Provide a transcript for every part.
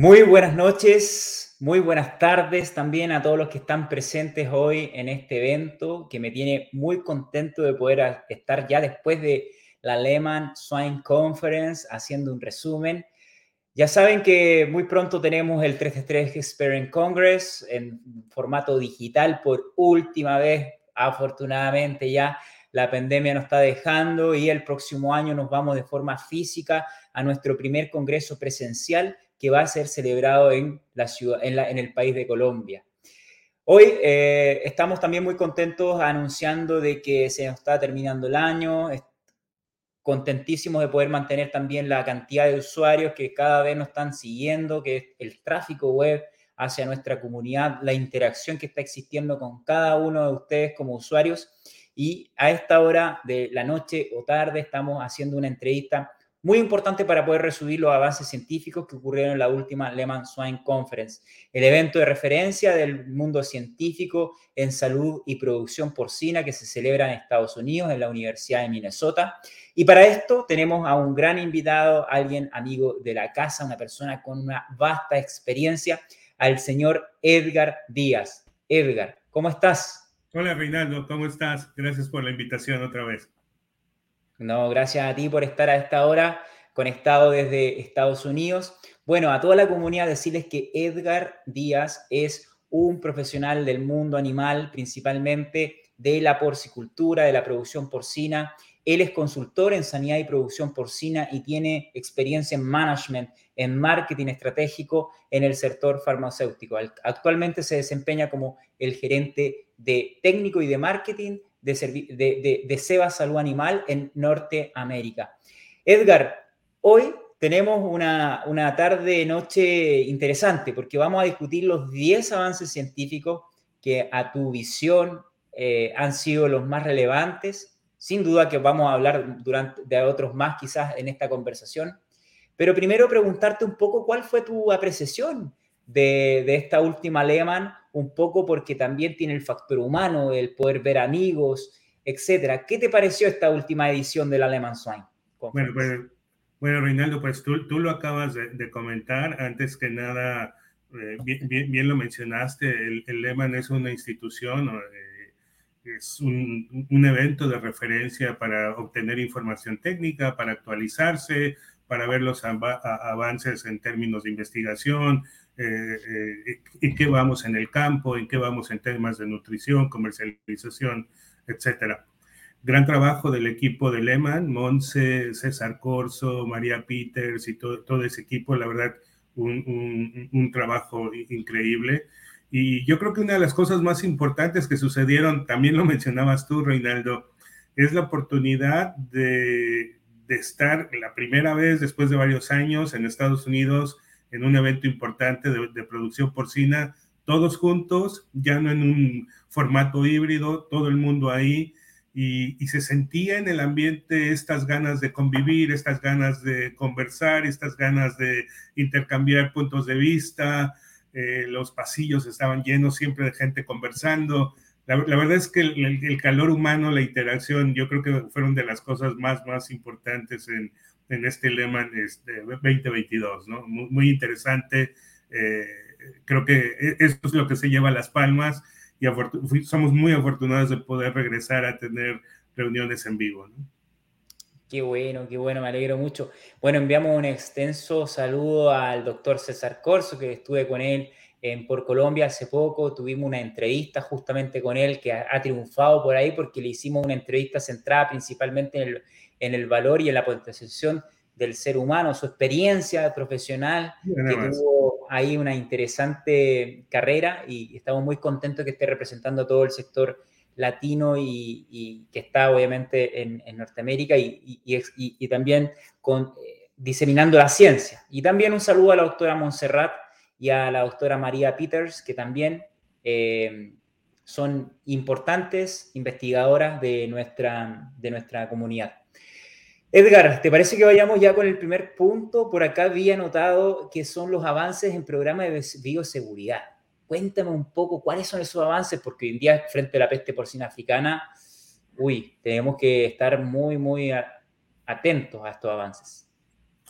Muy buenas noches, muy buenas tardes también a todos los que están presentes hoy en este evento, que me tiene muy contento de poder estar ya después de la Lehman Swine Conference haciendo un resumen. Ya saben que muy pronto tenemos el 333 Experience Congress en formato digital por última vez. Afortunadamente ya la pandemia nos está dejando y el próximo año nos vamos de forma física a nuestro primer congreso presencial que va a ser celebrado en, la ciudad, en, el país de Colombia. Hoy eh, estamos también muy contentos anunciando de que se nos está terminando el año, contentísimos de poder mantener también la cantidad de usuarios que cada vez nos están siguiendo, que el tráfico web hacia nuestra comunidad, la interacción que está existiendo con cada uno de ustedes como usuarios. Y a esta hora de la noche o tarde estamos haciendo una entrevista muy importante para poder resumir los avances científicos que ocurrieron en la última Lehman Swine Conference, el evento de referencia del mundo científico en salud y producción porcina que se celebra en Estados Unidos, en la Universidad de Minnesota. Y para esto tenemos a un gran invitado, alguien amigo de la casa, una persona con una vasta experiencia, al señor Edgar Díaz. Edgar, ¿cómo estás? Hola Reinaldo, ¿cómo estás? Gracias por la invitación otra vez. No, gracias a ti por estar a esta hora conectado desde Estados Unidos. Bueno, a toda la comunidad decirles que Edgar Díaz es un profesional del mundo animal, principalmente de la porcicultura, de la producción porcina. Él es consultor en sanidad y producción porcina y tiene experiencia en management, en marketing estratégico en el sector farmacéutico. Actualmente se desempeña como el gerente de técnico y de marketing de, de, Seba Salud Animal en Norteamérica. Edgar, hoy tenemos una, una tarde, noche interesante porque vamos a discutir los 10 avances científicos que a tu visión eh, han sido los más relevantes. Sin duda que vamos a hablar durante, de otros más quizás en esta conversación. Pero primero preguntarte un poco cuál fue tu apreciación de, de esta última Lehman un poco porque también tiene el factor humano, el poder ver amigos, etcétera. ¿Qué te pareció esta última edición del Alemán Swine? Bueno, pues, bueno, Reinaldo, pues tú, tú lo acabas de, comentar. Antes que nada, eh, bien, lo mencionaste, el, el Lehman es una institución, eh, es un, un, evento de referencia para obtener información técnica, para actualizarse, para ver los avances en términos de investigación, eh, eh, en qué vamos en el campo, en qué vamos en temas de nutrición, comercialización, etcétera. Gran trabajo del equipo de Lehman, Monse, César Corso, María Peters y todo, todo ese equipo, la verdad, un, un, trabajo increíble. Y yo creo que una de las cosas más importantes que sucedieron, también lo mencionabas tú, Reinaldo, es la oportunidad de, de estar la primera vez después de varios años en Estados Unidos en un evento importante de, producción porcina, todos juntos, ya no en un formato híbrido, todo el mundo ahí, y, se sentía en el ambiente estas ganas de convivir, estas ganas de conversar, estas ganas de intercambiar puntos de vista, eh, los pasillos estaban llenos siempre de gente conversando. La, verdad es que el, calor humano, la interacción, yo creo que fueron de las cosas más, más importantes en, en este lema este, 2022, ¿no? Muy, interesante. Eh, creo que e, esto es lo que se lleva a las palmas y somos muy afortunados de poder regresar a tener reuniones en vivo, ¿no? Qué bueno, qué bueno, me alegro mucho. Bueno, enviamos un extenso saludo al doctor César Corso, que estuve con él en Por Colombia hace poco, tuvimos una entrevista justamente con él que ha, triunfado por ahí porque le hicimos una entrevista centrada principalmente en el, en el valor y en la potenciación del ser humano, su experiencia profesional, que tuvo ahí una interesante carrera y estamos muy contentos que esté representando todo el sector latino y, que está obviamente en, Norteamérica y, y, también con, eh, diseminando la ciencia. Y también un saludo a la doctora Montserrat y a la doctora María Peters, que también eh, son importantes investigadoras de nuestra, de nuestra comunidad. Edgar, ¿te parece que vayamos ya con el primer punto? Por acá había notado que son los avances en programas de bioseguridad. Cuéntame un poco cuáles son esos avances, porque hoy en día, frente a la peste porcina africana, uy, tenemos que estar muy, muy atentos a estos avances.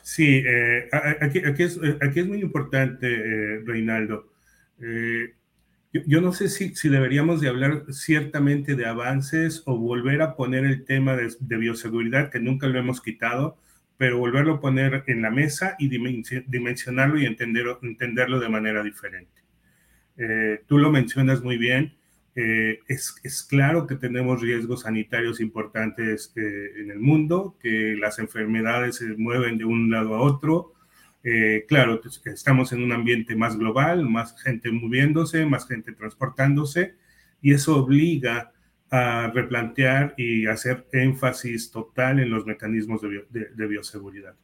Sí, eh, aquí, aquí, es, muy importante, eh, Reinaldo. Eh, yo, no sé si, deberíamos de hablar ciertamente de avances o volver a poner el tema de, bioseguridad, que nunca lo hemos quitado, pero volverlo a poner en la mesa y dimensionarlo y entenderlo, entenderlo de manera diferente. tú lo mencionas muy bien. Eh, es, es, claro que tenemos riesgos sanitarios importantes eh, en el mundo, que las enfermedades se mueven de un lado a otro. Eh, claro, pues, estamos en un ambiente más global, más gente moviéndose, más gente transportándose, y eso obliga a replantear y hacer énfasis total en los mecanismos de, bioseguridad.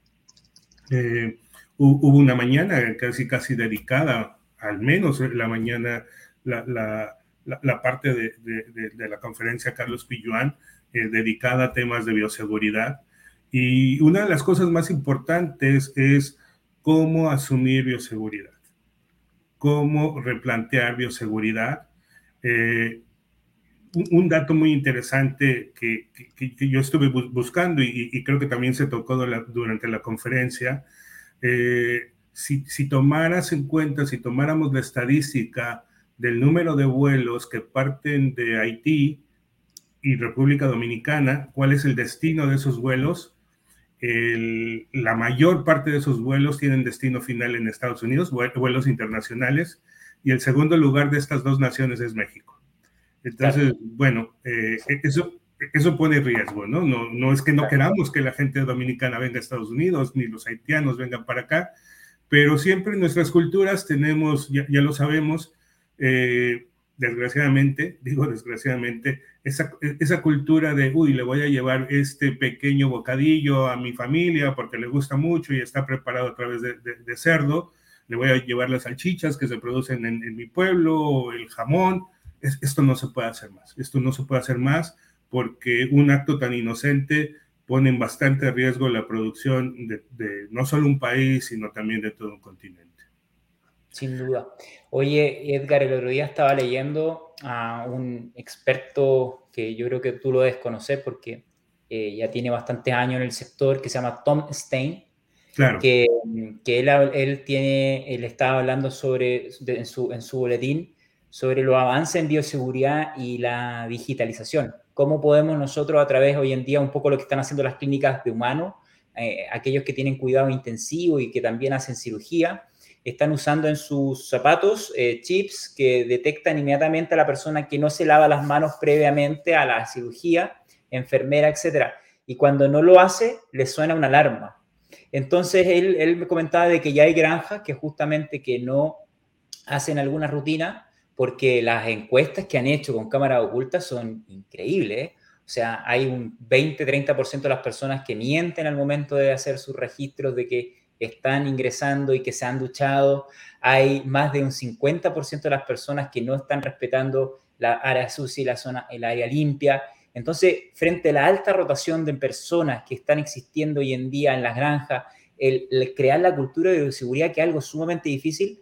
hubo una mañana casi, casi dedicada, al menos la mañana, la, parte de, la conferencia Carlos Pilluán eh, dedicada a temas de bioseguridad. Y una de las cosas más importantes es cómo asumir bioseguridad, cómo replantear bioseguridad. Eh, un, dato muy interesante que, yo estuve buscando y, creo que también se tocó durante la conferencia, eh, si, si tomaras en cuenta, si tomáramos la estadística del número de vuelos que parten de Haití y República Dominicana, cuál es el destino de esos vuelos. La mayor parte de esos vuelos tienen destino final en Estados Unidos, vuelos internacionales, y el segundo lugar de estas dos naciones es México. Entonces, bueno, eh, eso, eso pone riesgo, ¿no? ¿no? No es que no queramos que la gente dominicana venga a Estados Unidos, ni los haitianos vengan para acá, pero siempre en nuestras culturas tenemos, ya, ya lo sabemos, eh, desgraciadamente, digo desgraciadamente, esa, esa, cultura de, uy, le voy a llevar este pequeño bocadillo a mi familia porque le gusta mucho y está preparado a través de, cerdo, le voy a llevar las salchichas que se producen en, mi pueblo, el jamón, esto no se puede hacer más, esto no se puede hacer más porque un acto tan inocente pone en bastante riesgo la producción de no solo un país, sino también de todo un continente. Sin duda. Oye, Edgar, el otro día estaba leyendo a un experto que yo creo que tú lo debes conocer porque eh, ya tiene bastantes años en el sector, que se llama Tom Stein. Claro. Que, que él, él, tiene, él estaba hablando sobre, en, su, en su boletín sobre los avances en bioseguridad y la digitalización. ¿Cómo podemos nosotros a través hoy en día, un poco lo que están haciendo las clínicas de humanos, eh, aquellos que tienen cuidado intensivo y que también hacen cirugía, están usando en sus zapatos eh, chips que detectan inmediatamente a la persona que no se lava las manos previamente a la cirugía, enfermera, etc. Y cuando no lo hace, le suena una alarma. Entonces, él, me comentaba de que ya hay granjas que justamente que no hacen alguna rutina porque las encuestas que han hecho con cámaras ocultas son increíbles. O sea, hay un 20-30% de las personas que mienten al momento de hacer sus registros de que están ingresando y que se han duchado. Hay más de un 50% de las personas que no están respetando la área sucia y la zona, el área limpia. Entonces, frente a la alta rotación de personas que están existiendo hoy en día en las granjas, el, crear la cultura de seguridad, que es algo sumamente difícil,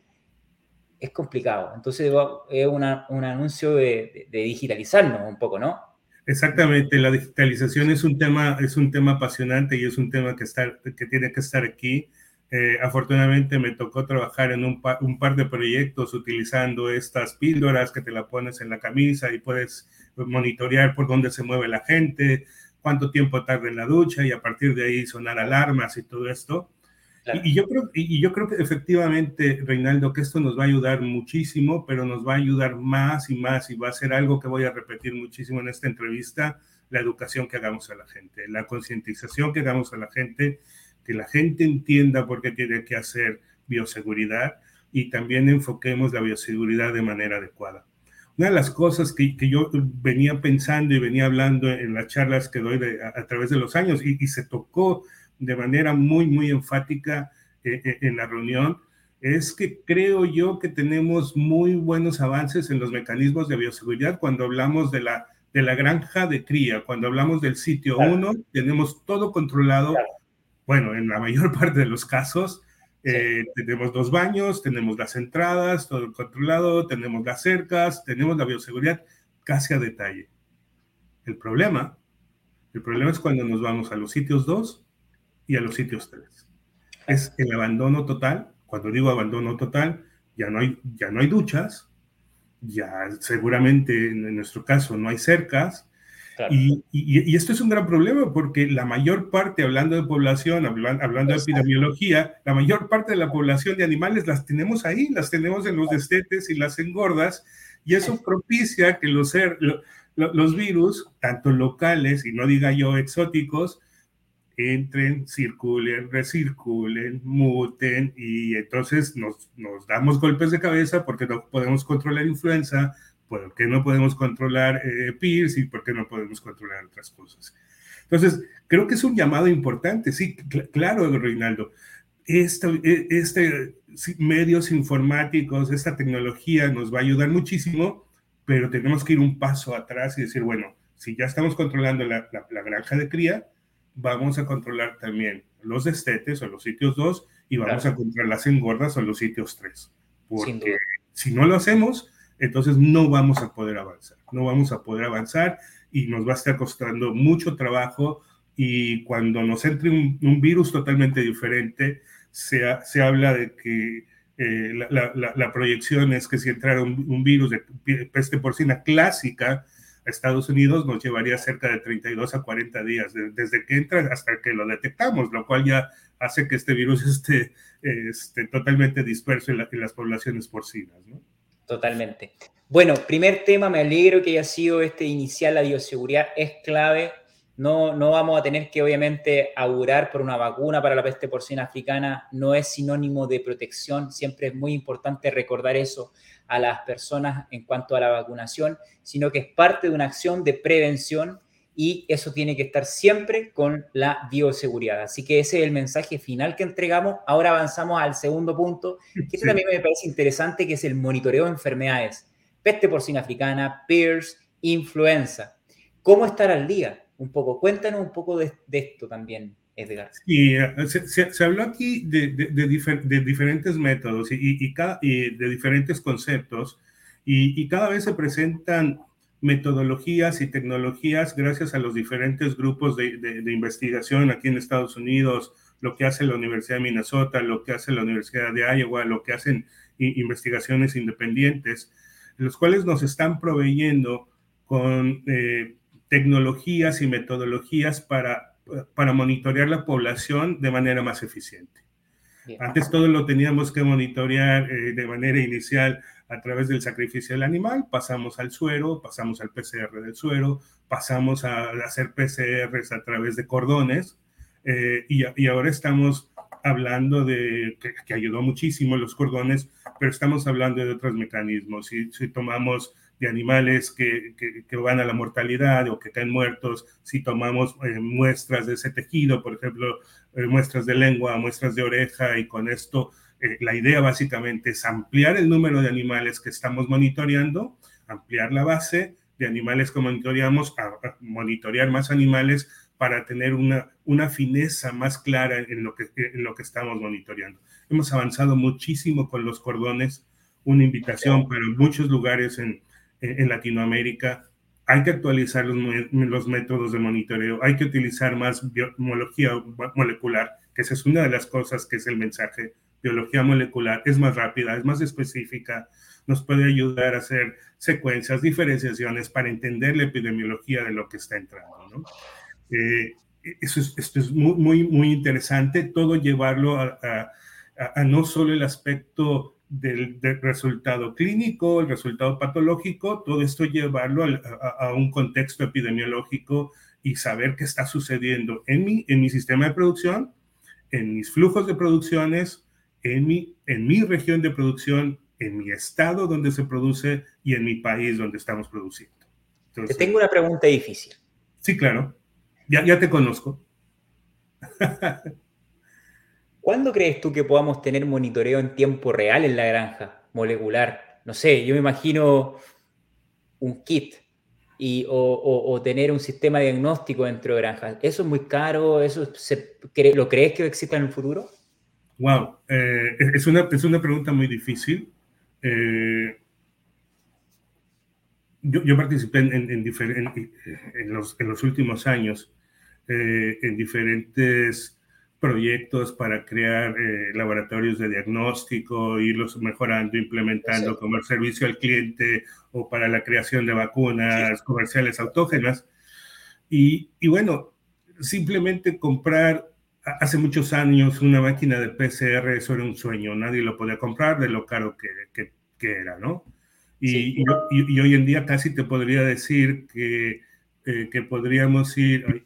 es complicado. Entonces, es un anuncio de, de, digitalizarnos un poco, ¿no? Exactamente, la digitalización es un tema, es un tema apasionante y es un tema que, está, que tiene que estar aquí. Eh, afortunadamente me tocó trabajar en un, un, par de proyectos utilizando estas píldoras que te la pones en la camisa y puedes monitorear por dónde se mueve la gente, cuánto tiempo tarda en la ducha y a partir de ahí sonar alarmas y todo esto. Y, yo creo, y yo creo que efectivamente, Reinaldo, que esto nos va a ayudar muchísimo, pero nos va a ayudar más y más y va a ser algo que voy a repetir muchísimo en esta entrevista, la educación que hagamos a la gente, la concientización que hagamos a la gente que la gente entienda por qué tiene que hacer bioseguridad y también enfoquemos la bioseguridad de manera adecuada. Una de las cosas que, que yo venía pensando y venía hablando en las charlas que doy a, través de los años y, se tocó de manera muy, muy enfática eh, eh, en la reunión, es que creo yo que tenemos muy buenos avances en los mecanismos de bioseguridad. Cuando hablamos de la, de la granja de cría, cuando hablamos del sitio 1, tenemos todo controlado bueno, en la mayor parte de los casos, eh, tenemos dos baños, tenemos las entradas, todo controlado, tenemos las cercas, tenemos la bioseguridad casi a detalle. El problema, el problema es cuando nos vamos a los sitios 2 y a los sitios 3. es el abandono total. Cuando digo abandono total, ya no hay, ya no hay duchas, ya seguramente en nuestro caso no hay cercas, y, esto es un gran problema porque la mayor parte, hablando de población, hablando, de epidemiología, la mayor parte de la población de animales las tenemos ahí, las tenemos en los destetes y las engordas, y eso propicia que los, los virus, tanto locales y no diga yo exóticos, entren, circulen, recirculen, muten y entonces nos, nos damos golpes de cabeza porque no podemos controlar influenza, ¿Por qué no podemos controlar eh, PIRS y por qué no podemos controlar otras cosas? Entonces, creo que es un llamado importante. Sí, claro, Reinaldo. Este, este, medios informáticos, esta tecnología nos va a ayudar muchísimo, pero tenemos que ir un paso atrás y decir, bueno, si ya estamos controlando la, la, granja de cría, vamos a controlar también los destetes o los sitios 2 y vamos a controlar las engordas o los sitios 3. Porque si no lo hacemos, entonces no vamos a poder avanzar, no vamos a poder avanzar y nos va a estar costando mucho trabajo y cuando nos entre un, virus totalmente diferente, se, se habla de que eh, la, proyección es que si entrara un, virus de peste porcina clásica Estados Unidos nos llevaría cerca de 32 a 40 días, desde que entra hasta que lo detectamos, lo cual ya hace que este virus esté, esté totalmente disperso en, en las poblaciones porcinas. Totalmente. Bueno, primer tema, me alegro que haya sido este inicial, la bioseguridad es clave. No, no vamos a tener que obviamente augurar por una vacuna para la peste porcina africana, no es sinónimo de protección, siempre es muy importante recordar eso a las personas en cuanto a la vacunación, sino que es parte de una acción de prevención y eso tiene que estar siempre con la bioseguridad. Así que ese es el mensaje final que entregamos. Ahora avanzamos al segundo punto, que este también me parece interesante, que es el monitoreo de enfermedades. Peste porcina africana, PIRS, influenza. ¿Cómo estar al día? Un poco, cuéntanos un poco de, esto también, Edgar. Sí, eh, se, habló aquí de, de, diferentes métodos y, y, cada, y, de diferentes conceptos y cada vez se presentan metodologías y tecnologías gracias a los diferentes grupos de, investigación aquí en Estados Unidos, lo que hace la Universidad de Minnesota, lo que hace la Universidad de Iowa, lo que hacen investigaciones independientes, los cuales nos están proveyendo con eh, tecnologías y metodologías para, para monitorear la población de manera más eficiente. Antes todo lo teníamos que monitorear eh, de manera inicial a través del sacrificio del animal, pasamos al suero, pasamos al PCR del suero, pasamos a hacer PCRs a través de cordones eh, y, ahora estamos hablando de que, ayudó muchísimo los cordones, pero estamos hablando de otros mecanismos. Si, si tomamos de animales que, que, van a la mortalidad o que caen muertos, si tomamos eh, muestras de ese tejido, por ejemplo, eh, muestras de lengua, muestras de oreja, y con esto eh, la idea básicamente es ampliar el número de animales que estamos monitoreando, ampliar la base de animales que monitoreamos, a, monitorear más animales para tener una, una fineza más clara en lo, que, en lo que estamos monitoreando. Hemos avanzado muchísimo con los cordones, una invitación para muchos lugares en, en Latinoamérica. Hay que actualizar los, los, métodos de monitoreo, hay que utilizar más biología molecular, que esa es una de las cosas que es el mensaje. Biología molecular es más rápida, es más específica, nos puede ayudar a hacer secuencias, diferenciaciones para entender la epidemiología de lo que está entrando. ¿no? Eh, eso es, esto es muy, muy, muy interesante, todo llevarlo a, a no solo el aspecto del, resultado clínico, el resultado patológico, todo esto llevarlo a, un contexto epidemiológico y saber qué está sucediendo en mi, en mi sistema de producción, en mis flujos de producciones, en mi, en mi región de producción, en mi estado donde se produce y en mi país donde estamos produciendo. te tengo una pregunta difícil. Sí, claro. Ya, ya te conozco. ¿Cuándo crees tú que podamos tener monitoreo en tiempo real en la granja molecular? No sé, yo me imagino un kit y, o, tener un sistema diagnóstico dentro de granjas. ¿Eso es muy caro? ¿Eso ¿Lo crees que exista en el futuro? Wow, eh, es, una, es una pregunta muy difícil. Eh, yo, participé en, en, los, en, los, últimos años eh, en diferentes proyectos para crear eh, laboratorios de diagnóstico, irlos mejorando, implementando como el servicio al cliente o para la creación de vacunas comerciales autógenas. Y, y, bueno, simplemente comprar hace muchos años una máquina de PCR, eso era un sueño, nadie lo podía comprar de lo caro que, que, que era, ¿no? Y, y, hoy en día casi te podría decir que, eh, que podríamos ir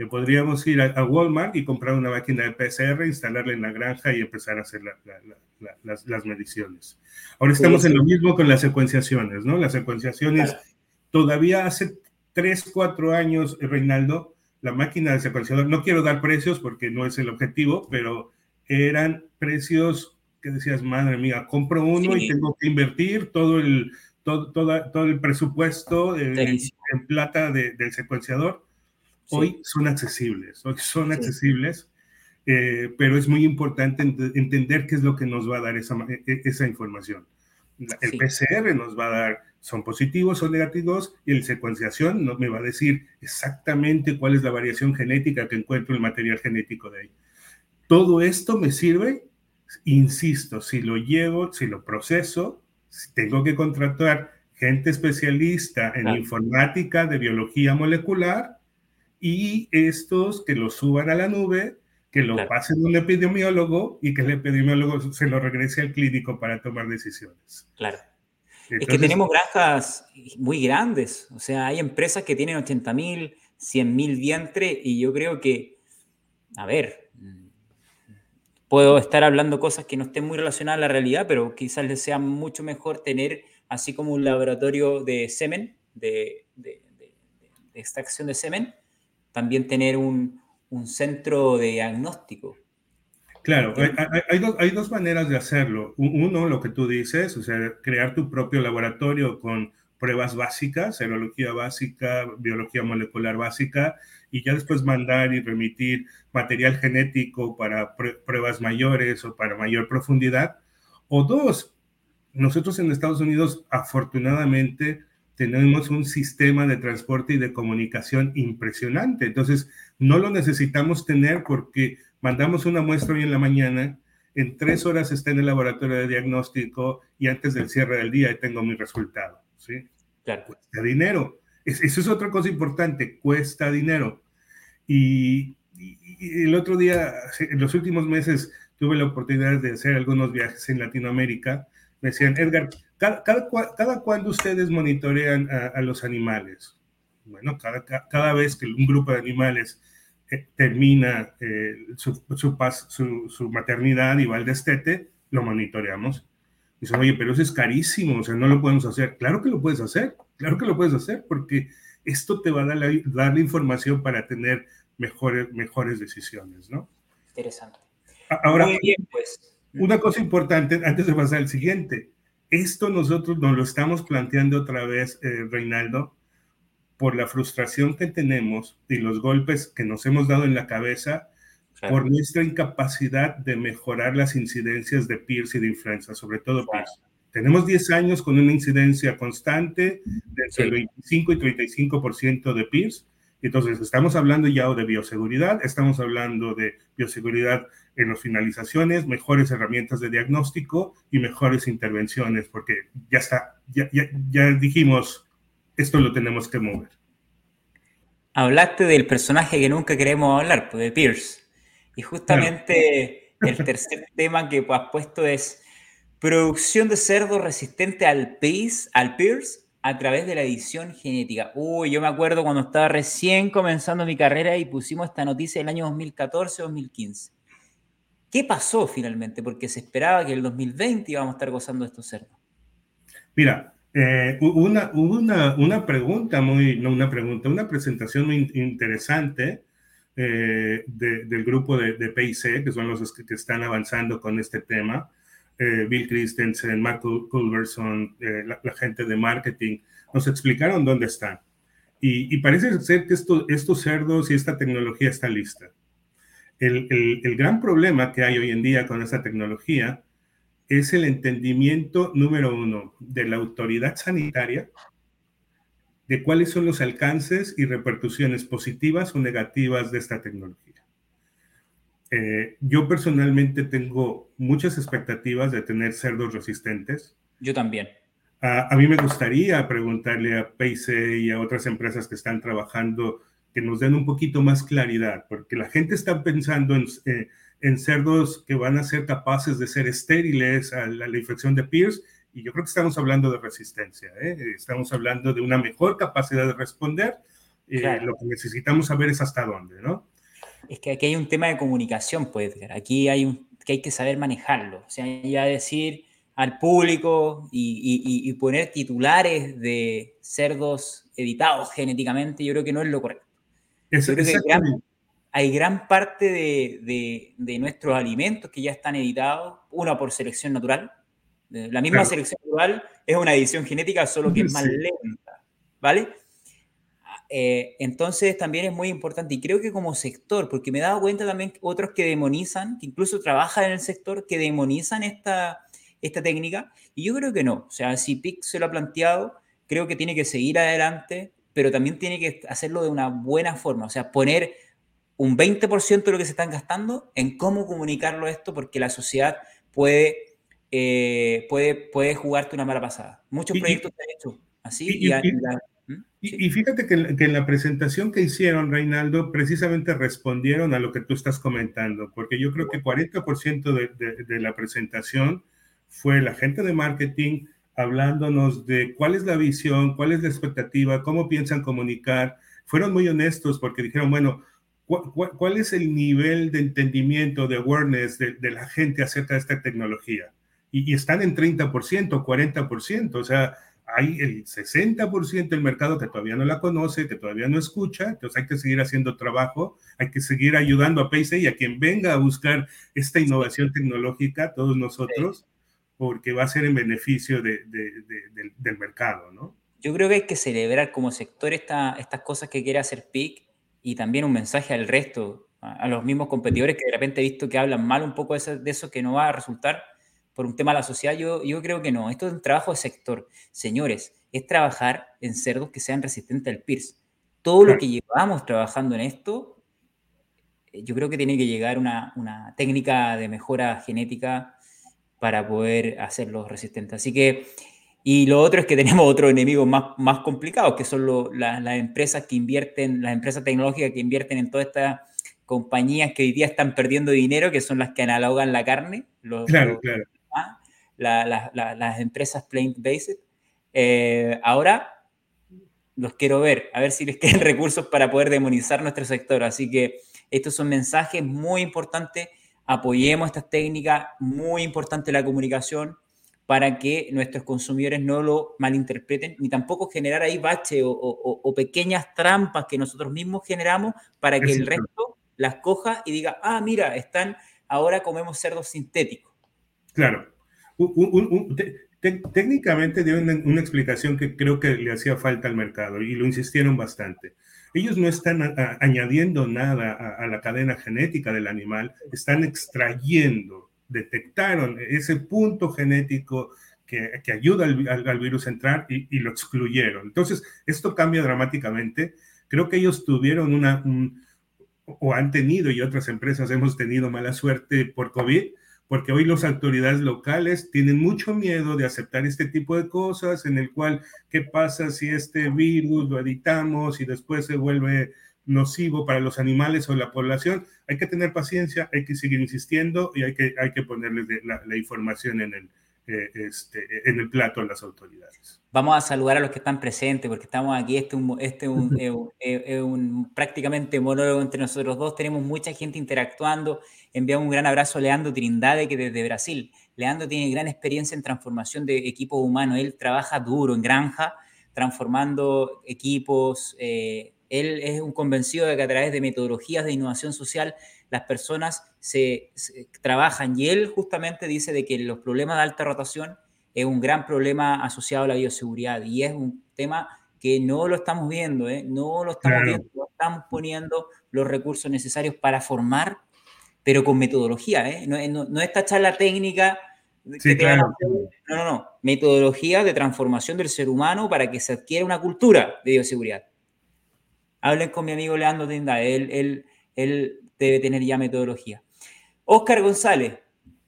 que podríamos ir a, Walmart y comprar una máquina de PCR, instalarla en la granja y empezar a hacer las, las, mediciones. Ahora estamos en lo mismo con las secuenciaciones, ¿no? Las secuenciaciones, todavía hace 3, 4 años, Reinaldo, la máquina de secuenciador, no quiero dar precios porque no es el objetivo, pero eran precios que decías, madre mía, compro uno y tengo que invertir todo el, todo, todo el presupuesto en, plata del secuenciador. Hoy son accesibles, hoy son accesibles, eh, pero es muy importante entender qué es lo que nos va a dar esa, e, e, esa información. El PCR nos va a dar, son positivos o negativos, y el secuenciación nos me va a decir exactamente cuál es la variación genética que encuentro en el material genético de ahí. Todo esto me sirve, insisto, si lo llevo, si lo proceso, si tengo que contratar gente especialista en informática de biología molecular y estos que lo suban a la nube que lo pase pasen un epidemiólogo y que el epidemiólogo se lo regrese al clínico para tomar decisiones. Claro. es que tenemos granjas muy grandes, o sea, hay empresas que tienen 80 mil, 100 mil vientres y yo creo que, a ver, puedo estar hablando cosas que no estén muy relacionadas a la realidad, pero quizás les sea mucho mejor tener así como un laboratorio de semen, de, de extracción de semen, también tener un, un centro de diagnóstico. Claro, hay, dos, maneras de hacerlo. Uno, lo que tú dices, o sea, crear tu propio laboratorio con pruebas básicas, serología básica, biología molecular básica, y ya después mandar y remitir material genético para pruebas mayores o para mayor profundidad. O dos, nosotros en Estados Unidos, afortunadamente, tenemos un sistema de transporte y de comunicación impresionante. Entonces, no lo necesitamos tener porque mandamos una muestra hoy en la mañana, en tres horas está en el laboratorio de diagnóstico y antes del cierre del día tengo mi resultado. ¿sí? Claro. Cuesta dinero. eso es otra cosa importante, cuesta dinero. Y, y, el otro día, en los últimos meses, tuve la oportunidad de hacer algunos viajes en Latinoamérica. Me decían, Edgar, cada, cada, cuando ustedes monitorean a, los animales, bueno, cada, cada, vez que un grupo de animales eh, termina eh, su, su, su, maternidad y va al destete, lo monitoreamos. Dicen, oye, pero eso es carísimo, o sea, no lo podemos hacer. Claro que lo puedes hacer, claro que lo puedes hacer, porque esto te va a dar la, dar la información para tener mejores, mejores decisiones, ¿no? Interesante. Ahora, Muy bien, pues. una cosa importante antes de pasar al siguiente esto nosotros nos lo estamos planteando otra vez, eh, Reinaldo, por la frustración que tenemos y los golpes que nos hemos dado en la cabeza por nuestra incapacidad de mejorar las incidencias de PIRS y de influenza, sobre todo PIRS. Tenemos 10 años con una incidencia constante de entre el 25 y 35% de PIRS entonces, estamos hablando ya de bioseguridad, estamos hablando de bioseguridad en las finalizaciones, mejores herramientas de diagnóstico y mejores intervenciones, porque ya está, ya, ya, dijimos, esto lo tenemos que mover. Hablaste del personaje que nunca queremos hablar, pues de Pierce. Y justamente el tercer tema que has puesto es producción de cerdo resistente al PIRS, al Pierce a través de la edición genética. Uy, yo me acuerdo cuando estaba recién comenzando mi carrera y pusimos esta noticia el año 2014-2015. ¿Qué pasó finalmente? Porque se esperaba que el 2020 íbamos a estar gozando de estos cerdos. Mira, eh, una, una, una, pregunta muy, no una pregunta, una presentación muy interesante eh, del grupo de, de PIC, que son los que están avanzando con este tema, eh, Bill Christensen, Mark Culverson, eh, la, gente de marketing, nos explicaron dónde están. Y, parece ser que estos cerdos y esta tecnología está lista. El, el, gran problema que hay hoy en día con esta tecnología es el entendimiento, número uno, de la autoridad sanitaria, de cuáles son los alcances y repercusiones positivas o negativas de esta tecnología. Eh, yo personalmente tengo muchas expectativas de tener cerdos resistentes. Yo también. A, mí me gustaría preguntarle a Pace y a otras empresas que están trabajando que nos den un poquito más claridad, porque la gente está pensando en, eh, en cerdos que van a ser capaces de ser estériles a la, infección de Pierce, y yo creo que estamos hablando de resistencia, ¿eh? estamos hablando de una mejor capacidad de responder, eh, lo que necesitamos saber es hasta dónde, ¿no? Es que aquí hay un tema de comunicación, pues, aquí hay un, que hay que saber manejarlo, o sea, ya decir al público y, poner titulares de cerdos editados genéticamente, yo creo que no es lo correcto. Hay gran parte de, de, nuestros alimentos que ya están editados, una por selección natural. La misma selección natural es una edición genética, solo que es más lenta, ¿vale? Eh, entonces también es muy importante y creo que como sector, porque me he dado cuenta también otros que demonizan, que incluso trabajan en el sector, que demonizan esta, esta técnica y yo creo que no. O sea, si PIC se lo ha planteado, creo que tiene que seguir adelante, pero también tiene que hacerlo de una buena forma, o sea, poner un 20% de lo que se están gastando en cómo comunicarlo esto, porque la sociedad puede, eh, puede, puede jugarte una mala pasada. Muchos proyectos se han hecho así. Y, y, fíjate que, en la presentación que hicieron, Reinaldo, precisamente respondieron a lo que tú estás comentando, porque yo creo que 40% de, de la presentación fue la gente de marketing hablándonos de cuál es la visión, cuál es la expectativa, cómo piensan comunicar. Fueron muy honestos porque dijeron, bueno, ¿cuál, es el nivel de entendimiento, de awareness de, la gente acerca de esta tecnología? Y, están en 30%, 40%, o sea, hay el 60% del mercado que todavía no la conoce, que todavía no escucha, entonces hay que seguir haciendo trabajo, hay que seguir ayudando a Pace y a quien venga a buscar esta innovación tecnológica, todos nosotros porque va a ser en beneficio del, mercado, ¿no? Yo creo que hay que celebrar como sector estas cosas que quiere hacer PIC y también un mensaje al resto, a, los mismos competidores que de repente he visto que hablan mal un poco de eso, que no va a resultar por un tema de la sociedad. Yo, yo creo que no, esto es un trabajo de sector. Señores, es trabajar en cerdos que sean resistentes al PIRS. Todo lo que llevamos trabajando en esto, eh, yo creo que tiene que llegar una, una técnica de mejora genética para poder hacerlos resistentes. Así que, y lo otro es que tenemos otros enemigos más, más complicados, que son las empresas que invierten, las empresas tecnológicas que invierten en todas estas compañías que hoy día están perdiendo dinero, que son las que analogan la carne. claro, claro. ¿ah? las empresas plant-based. Eh, ahora los quiero ver, a ver si les quedan recursos para poder demonizar nuestro sector. Así que estos son mensajes muy importantes apoyemos estas técnicas, muy importante la comunicación para que nuestros consumidores no lo malinterpreten, ni tampoco generar ahí bache o, pequeñas trampas que nosotros mismos generamos para que el resto las coja y diga, ah, mira, están, ahora comemos cerdo sintético. Claro. técnicamente dio una explicación que creo que le hacía falta al mercado y lo insistieron bastante. Ellos no están añadiendo nada a, la cadena genética del animal, están extrayendo, detectaron ese punto genético que, ayuda al, virus a entrar y, lo excluyeron. Entonces, esto cambia dramáticamente. Creo que ellos tuvieron una, o han tenido, y otras empresas hemos tenido mala suerte por COVID, porque hoy las autoridades locales tienen mucho miedo de aceptar este tipo de cosas, en el cual, ¿qué pasa si este virus lo editamos y después se vuelve nocivo para los animales o la población? Hay que tener paciencia, hay que seguir insistiendo y hay que, hay que ponerles la información en el, eh, este, en el plato a las autoridades. Vamos a saludar a los que están presentes, porque estamos aquí, este es un, este un, un, prácticamente monólogo entre nosotros dos, tenemos mucha gente interactuando, enviamos un gran abrazo a Leandro Trindade, que desde Brasil, Leandro tiene gran experiencia en transformación de equipos humanos, él trabaja duro en granja, transformando equipos, eh, él es un convencido de que a través de metodologías de innovación social las personas se, trabajan. Y él justamente dice de que los problemas de alta rotación es un gran problema asociado a la bioseguridad. Y es un tema que no lo estamos viendo, ¿eh? no lo estamos viendo, estamos poniendo los recursos necesarios para formar, pero con metodología, ¿eh? no, no, esta charla técnica Sí, claro. No, no, no. Metodología de transformación del ser humano para que se adquiera una cultura de bioseguridad. Hablen con mi amigo Leandro Tinda, él, él, él debe tener ya metodología. Oscar González,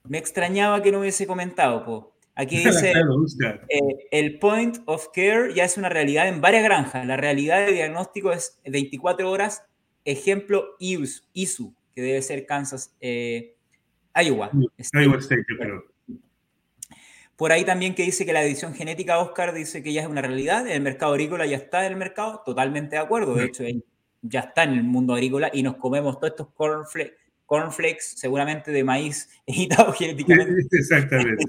me extrañaba que no hubiese comentado, po. Aquí dice, eh, el point of care ya es una realidad en varias granjas. La realidad de diagnóstico es 24 horas. Ejemplo, ISU, que debe ser Kansas, eh, Iowa. Iowa State, Por ahí también que dice que la edición genética, Oscar, dice que ya es una realidad. El mercado agrícola ya está en el mercado. Totalmente de acuerdo. De hecho, ya está en el mundo agrícola y nos comemos todos estos cornflakes cornflakes, seguramente de maíz editado genéticamente. Exactamente.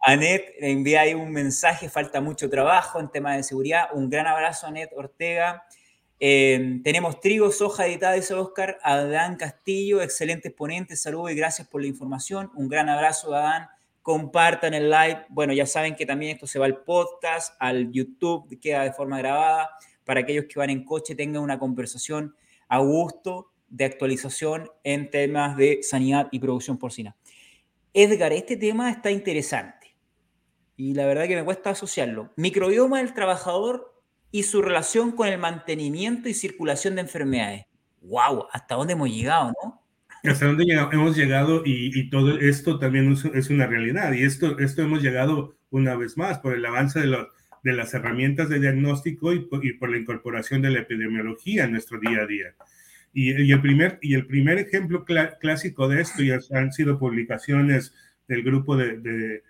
Anet envía ahí un mensaje, falta mucho trabajo en tema de seguridad. Un gran abrazo, Anet Ortega. Eh, tenemos trigo, soja editada, dice Oscar. Adán Castillo, excelente exponente, saludos y gracias por la información. Un gran abrazo, Adán. Compartan el live. Bueno, ya saben que también esto se va al podcast, al YouTube, queda de forma grabada. Para aquellos que van en coche, tengan una conversación a gusto de actualización en temas de sanidad y producción porcina. Edgar, este tema está interesante y la verdad que me cuesta asociarlo. Microbioma del trabajador y su relación con el mantenimiento y circulación de enfermedades. ¡Wow! ¿Hasta dónde hemos llegado, no? Hasta dónde hemos llegado y, todo esto también es una realidad. Y esto, esto hemos llegado una vez más por el avance de, de las herramientas de diagnóstico y y por la incorporación de la epidemiología en nuestro día a día. Y, el, primer, y el primer ejemplo clásico de esto, y han sido publicaciones del grupo de, de,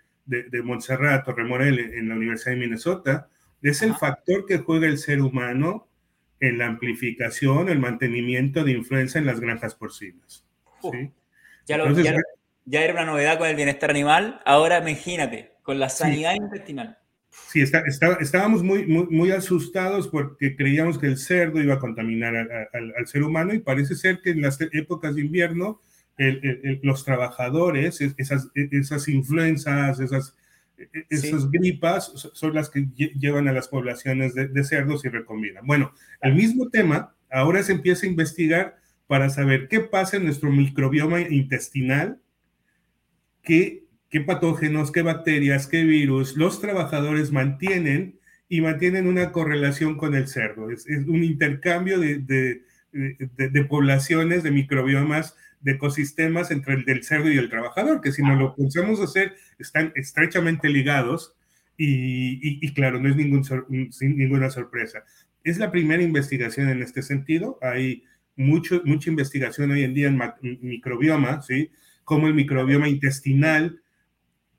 de, Montserrat Torremorel en la Universidad de Minnesota, es el factor que juega el ser humano en la amplificación, el mantenimiento de influenza en las granjas porcinas. Ya, ya, era una novedad con el bienestar animal, ahora imagínate, con la sanidad intestinal. Sí, está, estábamos muy, muy, muy, asustados porque creíamos que el cerdo iba a contaminar al ser humano y parece ser que en las épocas de invierno los trabajadores, esas, esas influencias, esas, esas gripas son las que llevan a las poblaciones de, cerdos y recomiendan. Bueno, el mismo tema ahora se empieza a investigar para saber qué pasa en nuestro microbioma intestinal qué patógenos, qué bacterias, qué virus los trabajadores mantienen y mantienen una correlación con el cerdo. Es, un intercambio de, poblaciones, de microbiomas, de ecosistemas entre el del cerdo y el trabajador, que si no lo pensamos hacer, están estrechamente ligados y, claro, no es ningún, ninguna sorpresa. Es la primera investigación en este sentido. Hay mucho, mucha investigación hoy en día en microbioma, ¿sí? Como el microbioma intestinal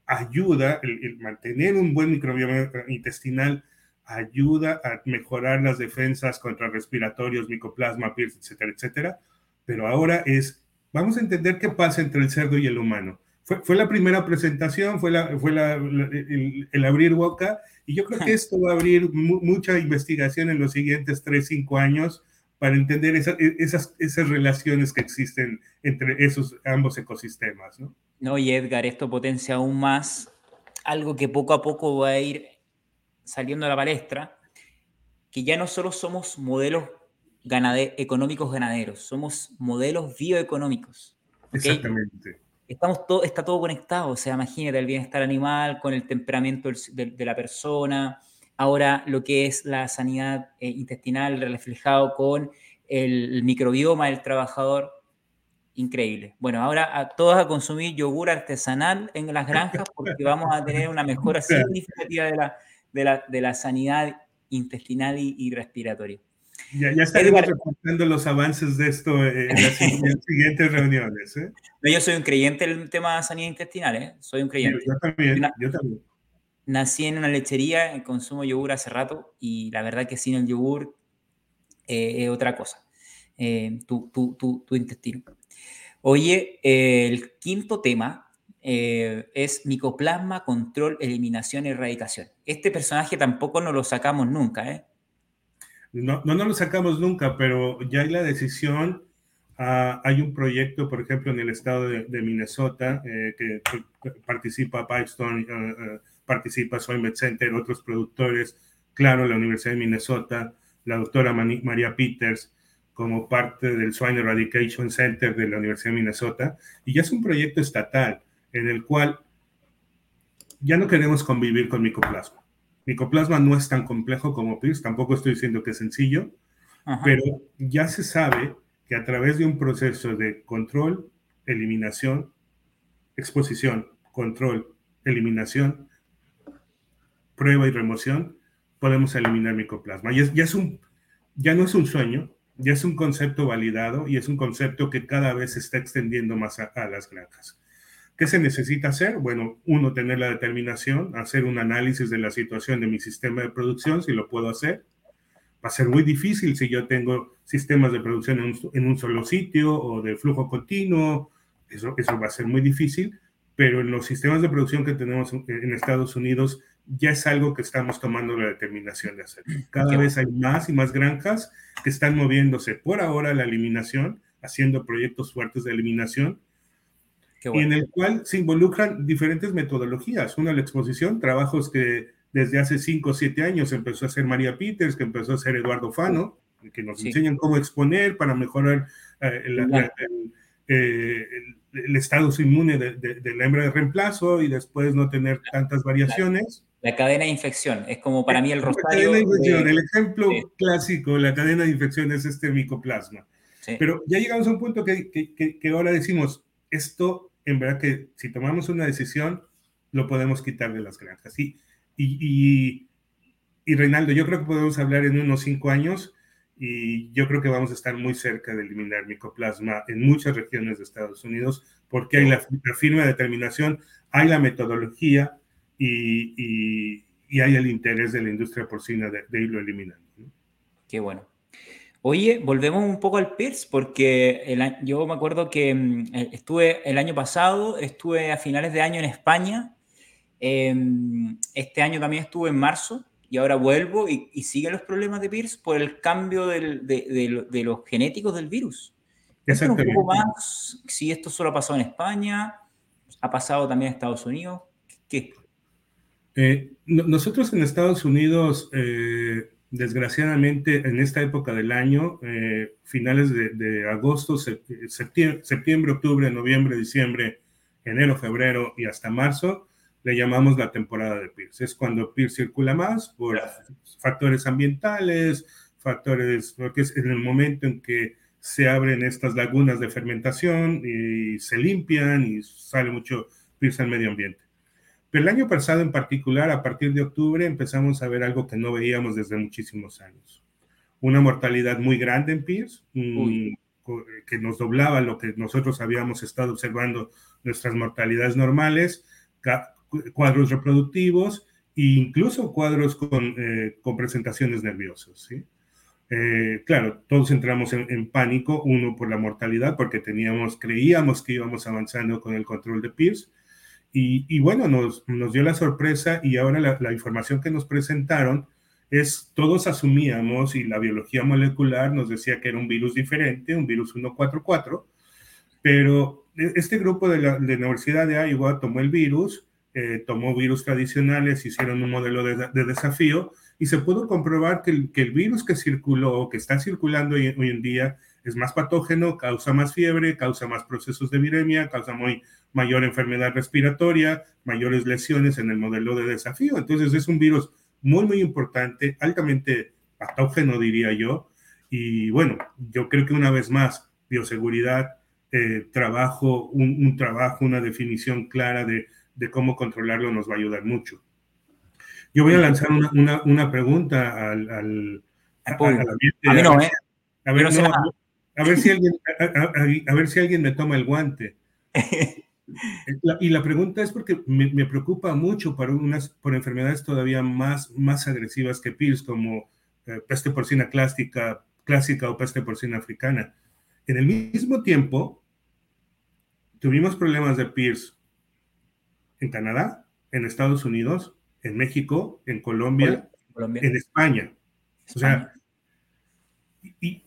ayuda, el, mantener un buen microbioma intestinal ayuda a mejorar las defensas contra respiratorios, micoplasma, PIRS, etcétera, etcétera. Pero ahora es, vamos a entender qué pasa entre el cerdo y el humano. Fue, fue la primera presentación, fue, la, fue la, el, abrir boca, y yo creo que esto va a abrir mucha investigación en los siguientes 3, 5 años para entender e, esas, esas relaciones que existen entre esos ambos ecosistemas, ¿no? No, y Edgar, esto potencia aún más algo que poco a poco va a ir saliendo a la palestra, que ya no solo somos modelos económicos ganaderos, somos modelos bioeconómicos. Exactamente. Estamos todo, está todo conectado, o sea, imagínate el bienestar animal con el temperamento de, la persona, ahora lo que es la sanidad eh, intestinal reflejado con el microbioma del trabajador, increíble. Bueno, ahora a todos a consumir yogur artesanal en las granjas porque vamos a tener una mejora significativa de la, de la, de la sanidad intestinal y, respiratoria. Ya, ya estaremos reportando los avances de esto en las siguientes reuniones. ¿eh? yo soy un creyente del tema de sanidad intestinal, ¿eh? soy un creyente. Yo, también, yo también. Nací en una lechería, consumo yogur hace rato y la verdad que sin el yogur eh, es otra cosa, eh, tu, tu, tu, tu intestino. Oye, el quinto tema eh, es micoplasma, control, eliminación y erradicación. Este personaje tampoco nos lo sacamos nunca, ¿eh? No, no nos lo sacamos nunca, pero ya hay la decisión. Ah, hay un proyecto, por ejemplo, en el estado de, Minnesota, eh, que, participa Pipestone, uh, participa Soy Center, otros productores, claro, la Universidad de Minnesota, la doctora María Peters, como parte del Swine Eradication Center de la Universidad de Minnesota, y ya es un proyecto estatal en el cual ya no queremos convivir con micoplasma. Micoplasma no es tan complejo como PIRS, tampoco estoy diciendo que es sencillo, pero ya se sabe que a través de un proceso de control, eliminación, exposición, control, eliminación, prueba y remoción, podemos eliminar micoplasma. Ya, ya, es un, ya no es un sueño, ya es un concepto validado y es un concepto que cada vez se está extendiendo más a, las granjas. ¿Qué se necesita hacer? Bueno, uno, tener la determinación, hacer un análisis de la situación de mi sistema de producción, si lo puedo hacer. Va a ser muy difícil si yo tengo sistemas de producción en un, solo sitio o de flujo continuo. Eso, eso va a ser muy difícil, pero en los sistemas de producción que tenemos en Estados Unidos ya es algo que estamos tomando la determinación de hacer. Cada vez hay más y más granjas que están moviéndose por ahora a la eliminación, haciendo proyectos fuertes de eliminación, y en el cual se involucran diferentes metodologías. Una, la exposición, trabajos que desde hace 5 o 7 años empezó a hacer María Peters, que empezó a hacer Eduardo Fano, que nos enseñan cómo exponer para mejorar eh, eh, el, estado inmune de, de, la hembra de reemplazo y después no tener tantas variaciones. La cadena de infección, es como para mí el rosario. el ejemplo clásico, la cadena de infección es este micoplasma. Pero ya llegamos a un punto que, que, que, ahora decimos, esto en verdad que si tomamos una decisión, lo podemos quitar de las granjas. Y, y, y, Reinaldo, yo creo que podemos hablar en unos cinco años y yo creo que vamos a estar muy cerca de eliminar micoplasma en muchas regiones de Estados Unidos porque hay la, firme determinación, hay la metodología, y, hay el interés de la industria porcina de, irlo eliminando. Qué bueno. Oye, volvemos un poco al PIRS, porque yo me acuerdo que mm, eh, estuve el año pasado, estuve a finales de año en España, em, este año también estuve en marzo, y ahora vuelvo y, siguen los problemas de PIRS por el cambio de, los genéticos del virus. un poco más si esto solo ha pasado en España, ha pasado también en Estados Unidos. ¿Qué? Eh, nosotros en Estados Unidos, eh, desgraciadamente, en esta época del año, eh, finales de, agosto, septiembre, octubre, noviembre, diciembre, enero, febrero y hasta marzo, le llamamos la temporada de PIRS. Es cuando PIRS circula más por factores ambientales, factores, porque es en el momento en que se abren estas lagunas de fermentación y se limpian y sale mucho PIRS al medio ambiente. Pero el año pasado en particular, a partir de octubre, empezamos a ver algo que no veíamos desde muchísimos años. Una mortalidad muy grande en PIRS, que nos doblaba lo que nosotros habíamos estado observando, nuestras mortalidades normales, cuadros reproductivos e incluso cuadros con, eh, con presentaciones nerviosas. ¿sí? Eh, claro, todos entramos en, en, pánico, uno por la mortalidad, porque teníamos, creíamos que íbamos avanzando con el control de PIRS, y, bueno, nos, nos, dio la sorpresa y ahora la, información que nos presentaron es, todos asumíamos y la biología molecular nos decía que era un virus diferente, un virus 144, pero este grupo de la, Universidad de Iowa tomó el virus, eh, tomó virus tradicionales, hicieron un modelo de, desafío y se pudo comprobar que el, que el virus que circuló, que está circulando hoy en día, es más patógeno, causa más fiebre, causa más procesos de viremia, causa muy, mayor enfermedad respiratoria, mayores lesiones en el modelo de desafío. Entonces es un virus muy, muy importante, altamente patógeno, diría yo. Y bueno, yo creo que una vez más, bioseguridad, eh, trabajo, un, trabajo, una definición clara de, de, cómo controlarlo nos va a ayudar mucho. Yo voy a lanzar una, una, pregunta al, al a, ver, a ver si alguien, a, ver si alguien me toma el guante. y la pregunta es porque me, preocupa mucho para unas, por enfermedades todavía más, más agresivas que PIRS, como eh, peste porcina clásica, clásica o peste porcina africana. En el mismo tiempo, tuvimos problemas de PIRS en Canadá, en Estados Unidos, en México, en Colombia, en España. O sea, y,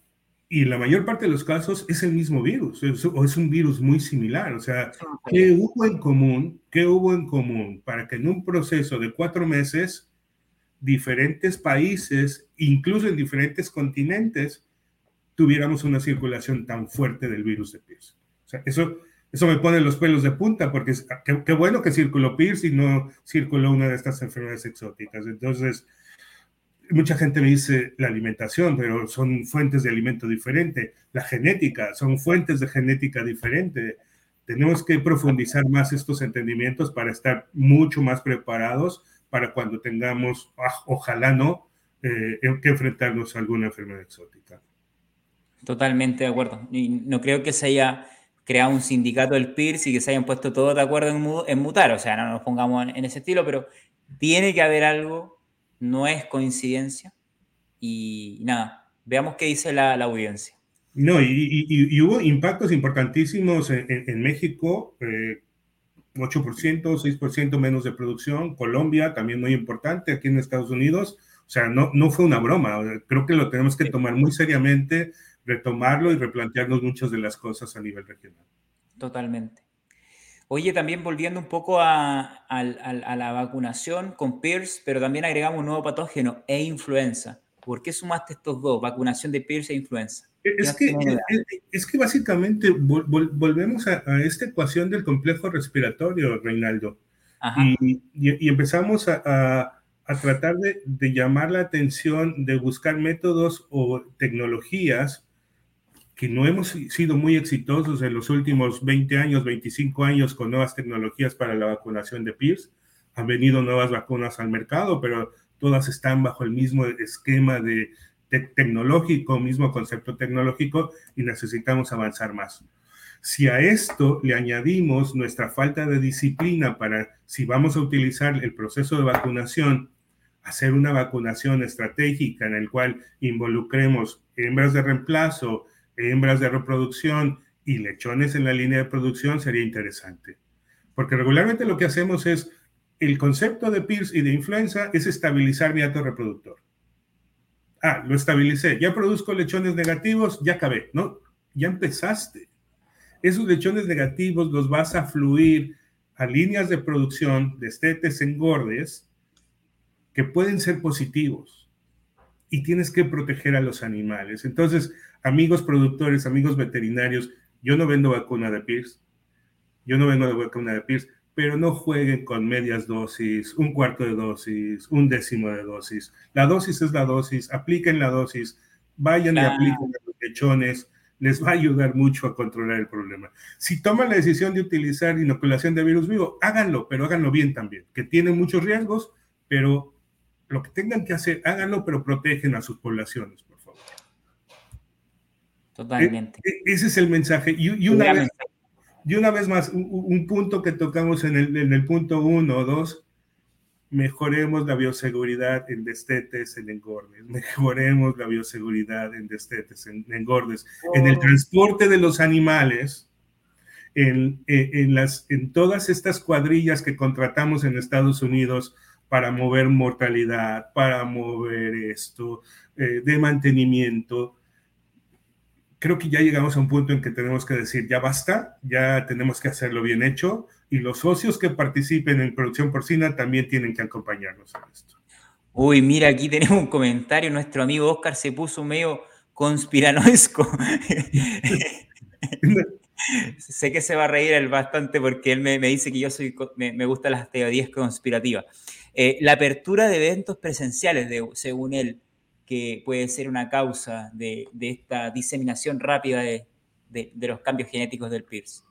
y la mayor parte de los casos es el mismo virus, o es un virus muy similar. O sea, ¿qué hubo en común? ¿Qué hubo en común para que en un proceso de cuatro meses diferentes países, incluso en diferentes continentes, tuviéramos una circulación tan fuerte del virus de Pierce? O sea, eso, eso me pone los pelos de punta, porque qué, bueno que circuló Pierce y no circuló una de estas enfermedades exóticas. Entonces, mucha gente me dice la alimentación, pero son fuentes de alimento diferente. La genética, son fuentes de genética diferente. tenemos que profundizar más estos entendimientos para estar mucho más preparados para cuando tengamos, ah, ojalá no, eh, que enfrentarnos a alguna enfermedad exótica. Totalmente de acuerdo. Y no creo que se haya creado un sindicato del PIRS y que se hayan puesto todos de acuerdo en, mutar, o sea, no nos pongamos en, ese estilo, pero tiene que haber algo, no es coincidencia. Y, nada, veamos qué dice la, audiencia. No, y, hubo impactos importantísimos en, México, 8%, eh, 6% menos de producción, Colombia también muy importante, aquí en Estados Unidos, o sea, no, no fue una broma, creo que lo tenemos que tomar muy seriamente retomarlo y replantearnos muchas de las cosas a nivel regional. Totalmente. Oye, también volviendo un poco a, la vacunación con PIRS, pero también agregamos un nuevo patógeno e influenza. ¿Por qué sumaste estos dos, vacunación de PIRS e influenza? Es que, es, que básicamente volvemos a, esta ecuación del complejo respiratorio, Reinaldo. Y, y, empezamos a, tratar de, de, llamar la atención, de buscar métodos o tecnologías que no hemos sido muy exitosos en los últimos 20 años, 25 años con nuevas tecnologías para la vacunación de PIRS. Han venido nuevas vacunas al mercado, pero todas están bajo el mismo esquema de, tecnológico, mismo concepto tecnológico y necesitamos avanzar más. Si a esto le añadimos nuestra falta de disciplina para, si vamos a utilizar el proceso de vacunación, hacer una vacunación estratégica en el cual involucremos hembras de reemplazo, hembras de reproducción y lechones en la línea de producción sería interesante. Porque regularmente lo que hacemos es, el concepto de PIRS y de influenza es estabilizar mi ato reproductor. Ah, lo estabilicé, ya produzco lechones negativos, ya acabé, ¿no? Ya empezaste. Esos lechones negativos los vas a fluir a líneas de producción de estetes engordes que pueden ser positivos y tienes que proteger a los animales. Entonces, amigos productores, amigos veterinarios, yo no vendo vacuna de PIRS, yo no vendo vacuna de PIRS, pero no jueguen con medias dosis, un cuarto de dosis, un décimo de dosis. La dosis es la dosis, apliquen la dosis, vayan y apliquen los lechones, les va a ayudar mucho a controlar el problema. Si toman la decisión de utilizar inoculación de virus vivo, háganlo, pero háganlo bien también, que tiene muchos riesgos, pero lo que tengan que hacer, háganlo, pero protegen a sus poblaciones. Totalmente. E, e, ese es el mensaje. Y, una, vez, y una vez más, un, punto que tocamos en el, en el punto uno o dos, mejoremos la bioseguridad en destetes, en engordes, mejoremos la bioseguridad en destetes, en, engordes, en el oh. transporte de los animales, en, e, en, las, en todas estas cuadrillas que contratamos en Estados Unidos para mover mortalidad, para mover esto, eh, de mantenimiento, creo que ya llegamos a un punto en que tenemos que decir, ya basta, ya tenemos que hacerlo bien hecho y los socios que participen en producción porcina también tienen que acompañarnos en esto. Uy, mira, aquí tenemos un comentario, nuestro amigo Oscar se puso medio conspiranoesco. sé que se va a reír él bastante porque él me, dice que yo soy, me, me gustan las teorías conspirativas. Eh, la apertura de eventos presenciales, de, según él, que puede ser una causa de, esta diseminación rápida de, los cambios genéticos del PIRS?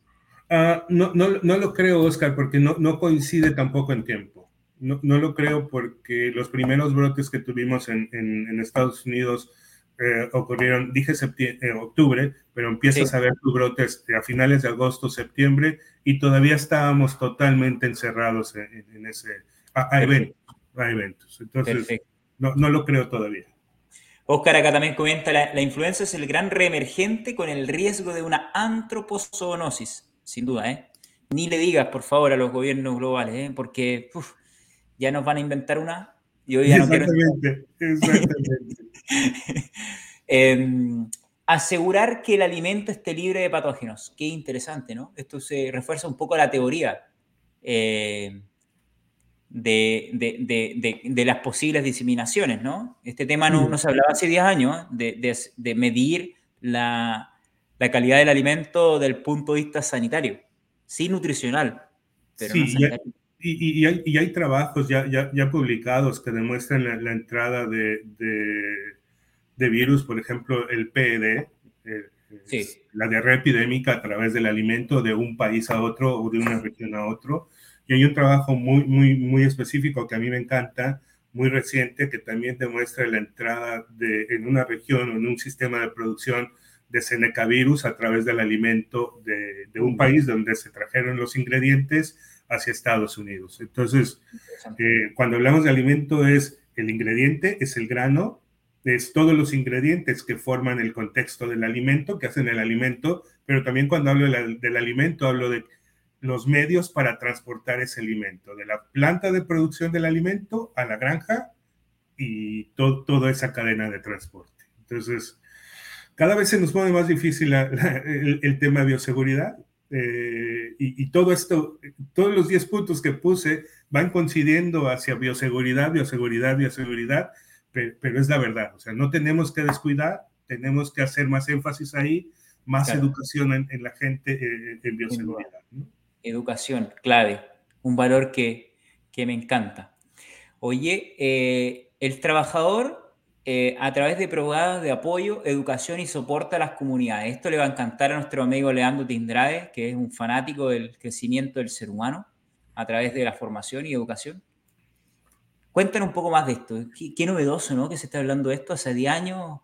Ah, no, no, lo creo, Oscar, porque no, no coincide tampoco en tiempo. No, lo creo porque los primeros brotes que tuvimos en, Estados Unidos eh, ocurrieron, dije septiembre, eh, octubre, pero empiezas a ver tus brotes a finales de agosto, septiembre, y todavía estábamos totalmente encerrados en, ese, a, eventos, eventos. Entonces, no, no lo creo todavía. Oscar acá también comenta, la, influenza es el gran reemergente con el riesgo de una antropozoonosis, sin duda, ¿eh? Ni le digas, por favor, a los gobiernos globales, ¿eh? Porque ya nos van a inventar una ya no Exactamente, exactamente. Em, asegurar que el alimento esté libre de patógenos. Qué interesante, ¿no? Esto se refuerza un poco la teoría. Eh, de, las posibles diseminaciones, ¿no? Este tema no, se hablaba hace 10 años, de, medir la, calidad del alimento del punto de vista sanitario, sí nutricional, pero sí, Y, hay, trabajos ya, ya, publicados que demuestran la, entrada de, virus, por ejemplo, el PED, la diarrea epidémica a través del alimento de un país a otro o de una región a otro. Y hay un trabajo muy, muy, muy específico que a mí me encanta, muy reciente, que también demuestra la entrada de, en una región o en un sistema de producción de Seneca virus a través del alimento de, de un país donde se trajeron los ingredientes hacia Estados Unidos. Entonces, eh, cuando hablamos de alimento es el ingrediente, es el grano, es todos los ingredientes que forman el contexto del alimento, que hacen el alimento, pero también cuando hablo del alimento hablo de los medios para transportar ese alimento, de la planta de producción del alimento a la granja y toda esa cadena de transporte. Entonces, cada vez se nos pone más difícil el, tema de bioseguridad eh, y, y, todo esto, todos los 10 puntos que puse van coincidiendo hacia bioseguridad, bioseguridad, bioseguridad, pero, es la verdad, o sea, no tenemos que descuidar, tenemos que hacer más énfasis ahí, más educación en, la gente eh, en bioseguridad. Educación, clave, un valor que, que me encanta. Oye, eh, el trabajador eh, a través de programas de apoyo, educación y soporte a las comunidades. Esto le va a encantar a nuestro amigo Leandro Tindrade, que es un fanático del crecimiento del ser humano a través de la formación y educación. Cuéntanos un poco más de esto. Qué, novedoso, ¿no? Que se está hablando de esto hace 10 años.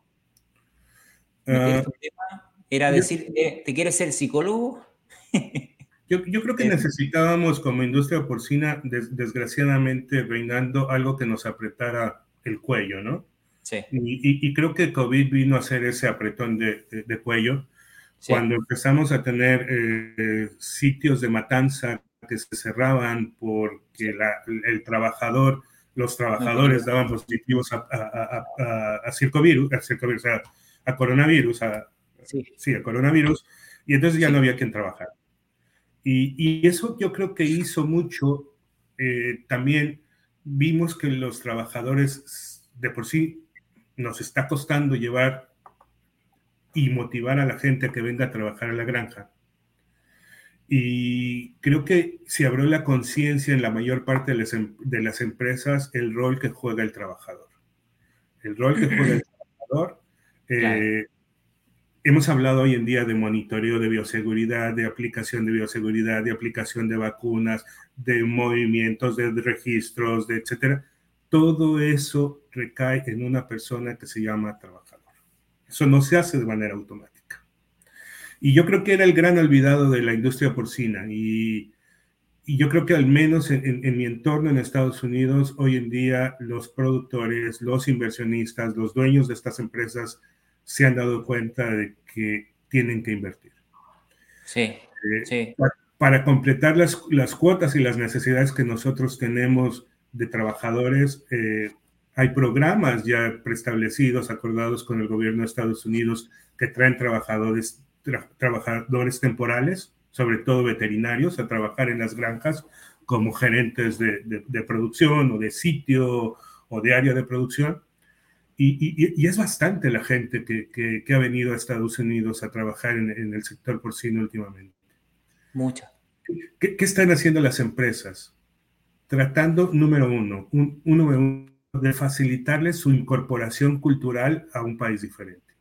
Ah, era decir, eh, ¿te quieres ser psicólogo? yo, creo que eh, necesitábamos como industria porcina, desgraciadamente, reinando algo que nos apretara el cuello, ¿no? Sí. Y, creo que COVID vino a hacer ese apretón de, cuello. Cuando empezamos a tener eh, sitios de matanza que se cerraban porque el trabajador los trabajadores daban positivos a, a, a, circovirus, a, coronavirus, sí. a coronavirus, y entonces ya no había quien trabajar. Y, y, eso yo creo que hizo mucho, eh, también vimos que los trabajadores de por sí nos está costando llevar y motivar a la gente a que venga a trabajar a la granja. Y creo que se abrió la conciencia en la mayor parte de las, em, de las, empresas el rol que juega el trabajador. El rol que juega el trabajador. Eh, hemos hablado hoy en día de monitoreo de bioseguridad, de aplicación de bioseguridad, de aplicación de vacunas, de movimientos, de registros, de etcétera. Todo eso recae en una persona que se llama trabajador. Eso no se hace de manera automática. Y yo creo que era el gran olvidado de la industria porcina. Y, yo creo que al menos en, en, mi entorno en Estados Unidos, hoy en día los productores, los inversionistas, los dueños de estas empresas se han dado cuenta de que tienen que invertir. Sí, eh, sí. Para, completar las, las, cuotas y las necesidades que nosotros tenemos de trabajadores, eh, hay programas ya preestablecidos, acordados con el gobierno de Estados Unidos, que traen trabajadores trabajadores temporales, sobre todo veterinarios, a trabajar en las granjas como gerentes de, de, producción o de sitio o de área de producción. Y, y, es bastante la gente que, que, ha venido a Estados Unidos a trabajar en, en el sector porcino últimamente. Mucha. ¿Qué, ¿Qué, están haciendo las empresas? Tratando, número uno, un, uno de facilitarles su incorporación cultural a un país diferente.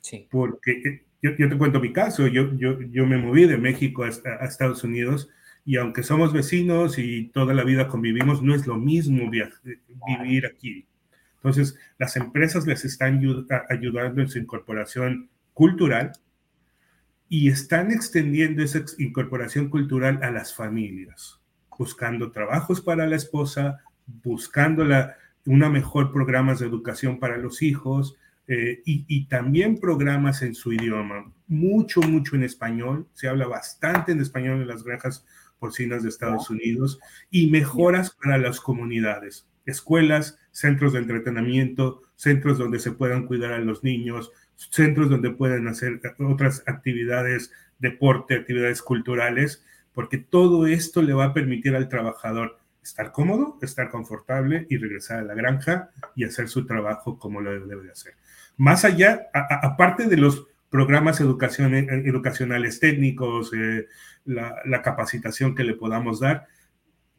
Sí. Porque yo, te cuento mi caso, yo, yo, yo me moví de México a, Estados Unidos y aunque somos vecinos y toda la vida convivimos, no es lo mismo vivir aquí. Entonces, las empresas les están ayudando en su incorporación cultural y están extendiendo esa incorporación cultural a las familias, buscando trabajos para la esposa, buscando la, una mejor programas de educación para los hijos, eh, y, también programas en su idioma, mucho, mucho en español, se habla bastante en español en las granjas porcinas de Estados Unidos y mejoras para las comunidades, escuelas, centros de entretenimiento, centros donde se puedan cuidar a los niños, centros donde puedan hacer otras actividades, deporte, actividades culturales, porque todo esto le va a permitir al trabajador estar cómodo, estar confortable y regresar a la granja y hacer su trabajo como lo debe de hacer. Más allá, aparte de los programas educacionales técnicos, eh, la, capacitación que le podamos dar,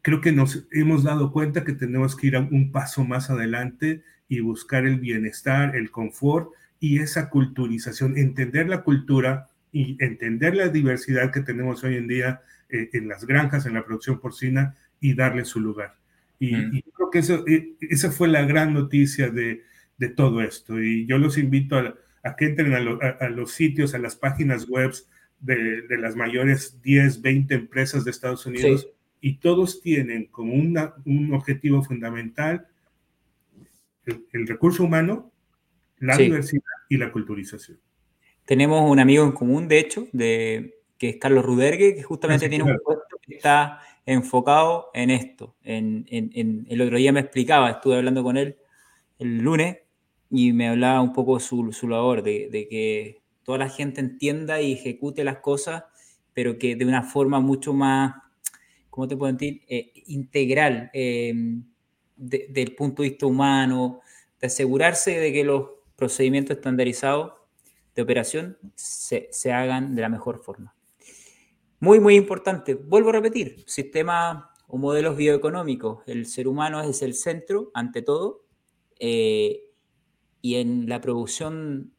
creo que nos hemos dado cuenta que tenemos que ir un paso más adelante y buscar el bienestar, el confort y esa culturización, entender la cultura y entender la diversidad que tenemos hoy en día eh, en las granjas, en la producción porcina y darle su lugar. Y, mm. creo que eso, eh, esa fue la gran noticia de, de, todo esto. Y yo los invito a, a que entren a, los sitios, a las páginas web de, de, las mayores 10, 20 empresas de Estados Unidos y todos tienen como una, un objetivo fundamental el, recurso humano, la diversidad y la culturización. Tenemos un amigo en común, de hecho, de, que es Carlos Rudergue, que justamente tiene un puesto que está enfocado en esto. En, en, el otro día me explicaba, estuve hablando con él el lunes y me hablaba un poco su, su labor, de, de, que toda la gente entienda y ejecute las cosas, pero que de una forma mucho más, ¿cómo te puedo decir? Eh, integral, eh, del punto de vista humano, de asegurarse de que los procedimientos estandarizados de operación se, se hagan de la mejor forma. Muy, muy importante. Vuelvo a repetir, sistema o modelos bioeconómicos. El ser humano es el centro, ante todo, eh, y en la producción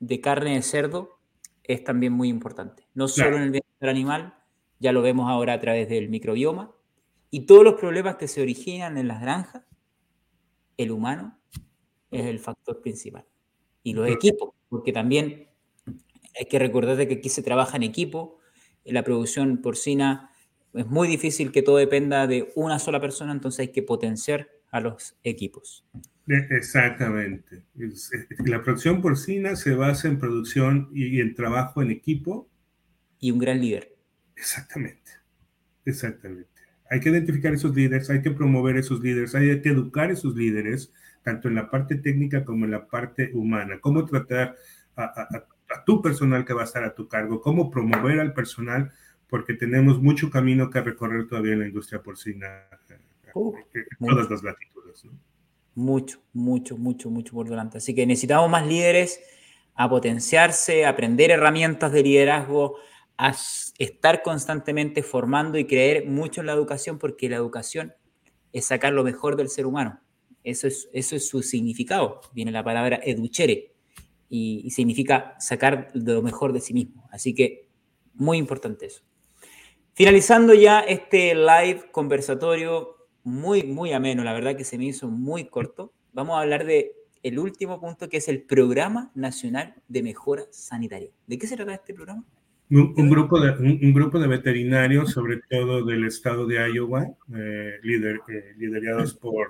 de carne de cerdo es también muy importante. No solo en el bienestar animal, ya lo vemos ahora a través del microbioma, y todos los problemas que se originan en las granjas, el humano es el factor principal. Y los equipos, porque también hay que recordar que aquí se trabaja en equipo, en la producción porcina es muy difícil que todo dependa de una sola persona, entonces hay que potenciar a los equipos. Exactamente. La producción porcina se basa en producción y en trabajo en equipo. Y un gran líder. Exactamente. Exactamente. Hay que identificar esos líderes, hay que promover esos líderes, hay que educar esos líderes, tanto en la parte técnica como en la parte humana. Cómo tratar a, tu personal que va a estar a tu cargo, cómo promover al personal, porque tenemos mucho camino que recorrer todavía en la industria porcina, uh, en todas las latitudes. Mucho, mucho, mucho, mucho por delante. Así que necesitamos más líderes a potenciarse, a aprender herramientas de liderazgo, a estar constantemente formando y creer mucho en la educación, porque la educación es sacar lo mejor del ser humano. Eso es, eso es su significado. Viene la palabra educere y, significa sacar lo mejor de sí mismo. Así que muy importante eso. Finalizando ya este live conversatorio muy, muy ameno, la verdad que se me hizo muy corto, vamos a hablar de el último punto que es el Programa Nacional de Mejora Sanitaria. ¿De qué se trata este programa? Un, grupo de, un, grupo de veterinarios, sobre todo del estado de Iowa, eh, eh, liderados por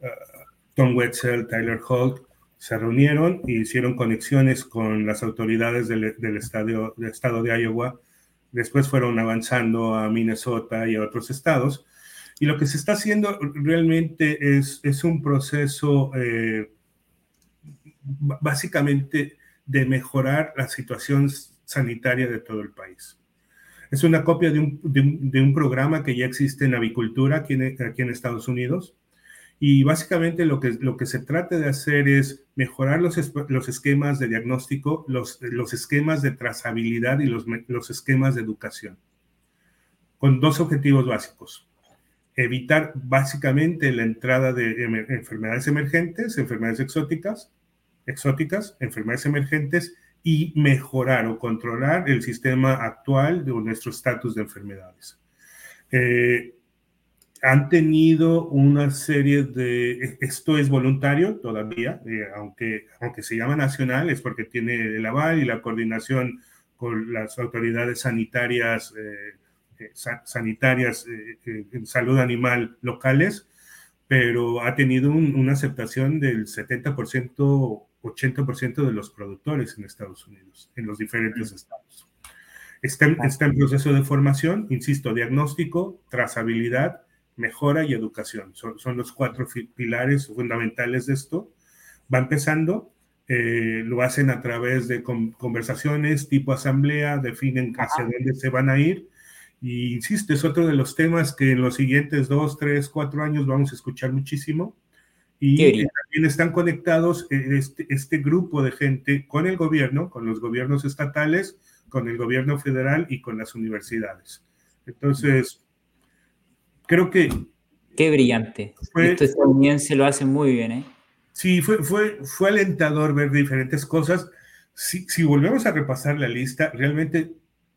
uh, Tom Wetzel, Tyler Holt, se reunieron e hicieron conexiones con las autoridades del, del, estadio, del estado de Iowa. Después fueron avanzando a Minnesota y a otros estados. Y lo que se está haciendo realmente es, es un proceso eh, básicamente de mejorar la situación sanitaria de todo el país. Es una copia de un, de un, programa que ya existe en avicultura aquí en, Estados Unidos. Y básicamente lo que, lo que se trata de hacer es mejorar los, los esquemas de diagnóstico, los, los esquemas de trazabilidad y los, los esquemas de educación, con dos objetivos básicos. Evitar básicamente la entrada de enfermedades emergentes, enfermedades exóticas, exóticas, enfermedades emergentes y mejorar o controlar el sistema actual de nuestro estatus de enfermedades. Eh, han tenido una serie de, esto es voluntario todavía, eh, aunque, aunque se llama nacional, es porque tiene el aval y la coordinación con las autoridades sanitarias, eh, sanitarias en salud animal locales, pero ha tenido una aceptación del 70% 80% de los productores en Estados Unidos, en los diferentes estados. Está, está, en proceso de formación, insisto, diagnóstico, trazabilidad, mejora y educación. Son, son los cuatro pilares fundamentales de esto. Va empezando, eh, lo hacen a través de conversaciones tipo asamblea, definen hacia dónde se van a ir. Y insisto, es otro de los temas que en los siguientes dos, tres, cuatro años vamos a escuchar muchísimo y también están conectados eh, este, este, grupo de gente con el gobierno, con los gobiernos estatales, con el gobierno federal y con las universidades. Entonces, creo que... Qué brillante. Fue, Esto estadounidense lo hace muy bien, ¿eh? Sí, fue, fue, fue alentador ver diferentes cosas. Si, si volvemos a repasar la lista, realmente,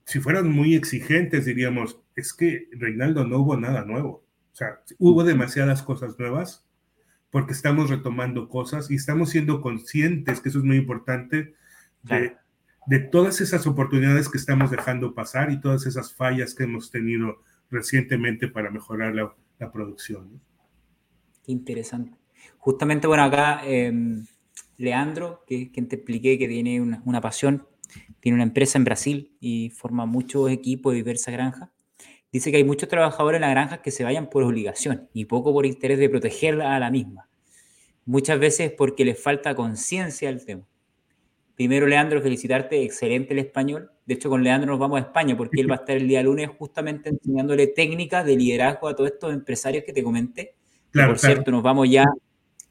si fueran muy exigentes, diríamos, es que Reinaldo no hubo nada nuevo. O sea, hubo demasiadas cosas nuevas porque estamos retomando cosas y estamos siendo conscientes, que eso es muy importante, de, de todas esas oportunidades que estamos dejando pasar y todas esas fallas que hemos tenido recientemente para mejorar la, la producción. Interesante. Justamente, bueno, acá em, Leandro, que quien te expliqué que tiene una, una, pasión, tiene una empresa en Brasil y forma muchos equipos de diversas granjas. Dice que hay muchos trabajadores en la granja que se vayan por obligación y poco por interés de protegerla a la misma. Muchas veces porque les falta conciencia del tema. Primero, Leandro, felicitarte, excelente el español. De hecho, con Leandro nos vamos a España porque él va a estar el día lunes justamente enseñándole técnicas de liderazgo a todos estos empresarios que te comenté. Claro, por cierto, nos vamos ya.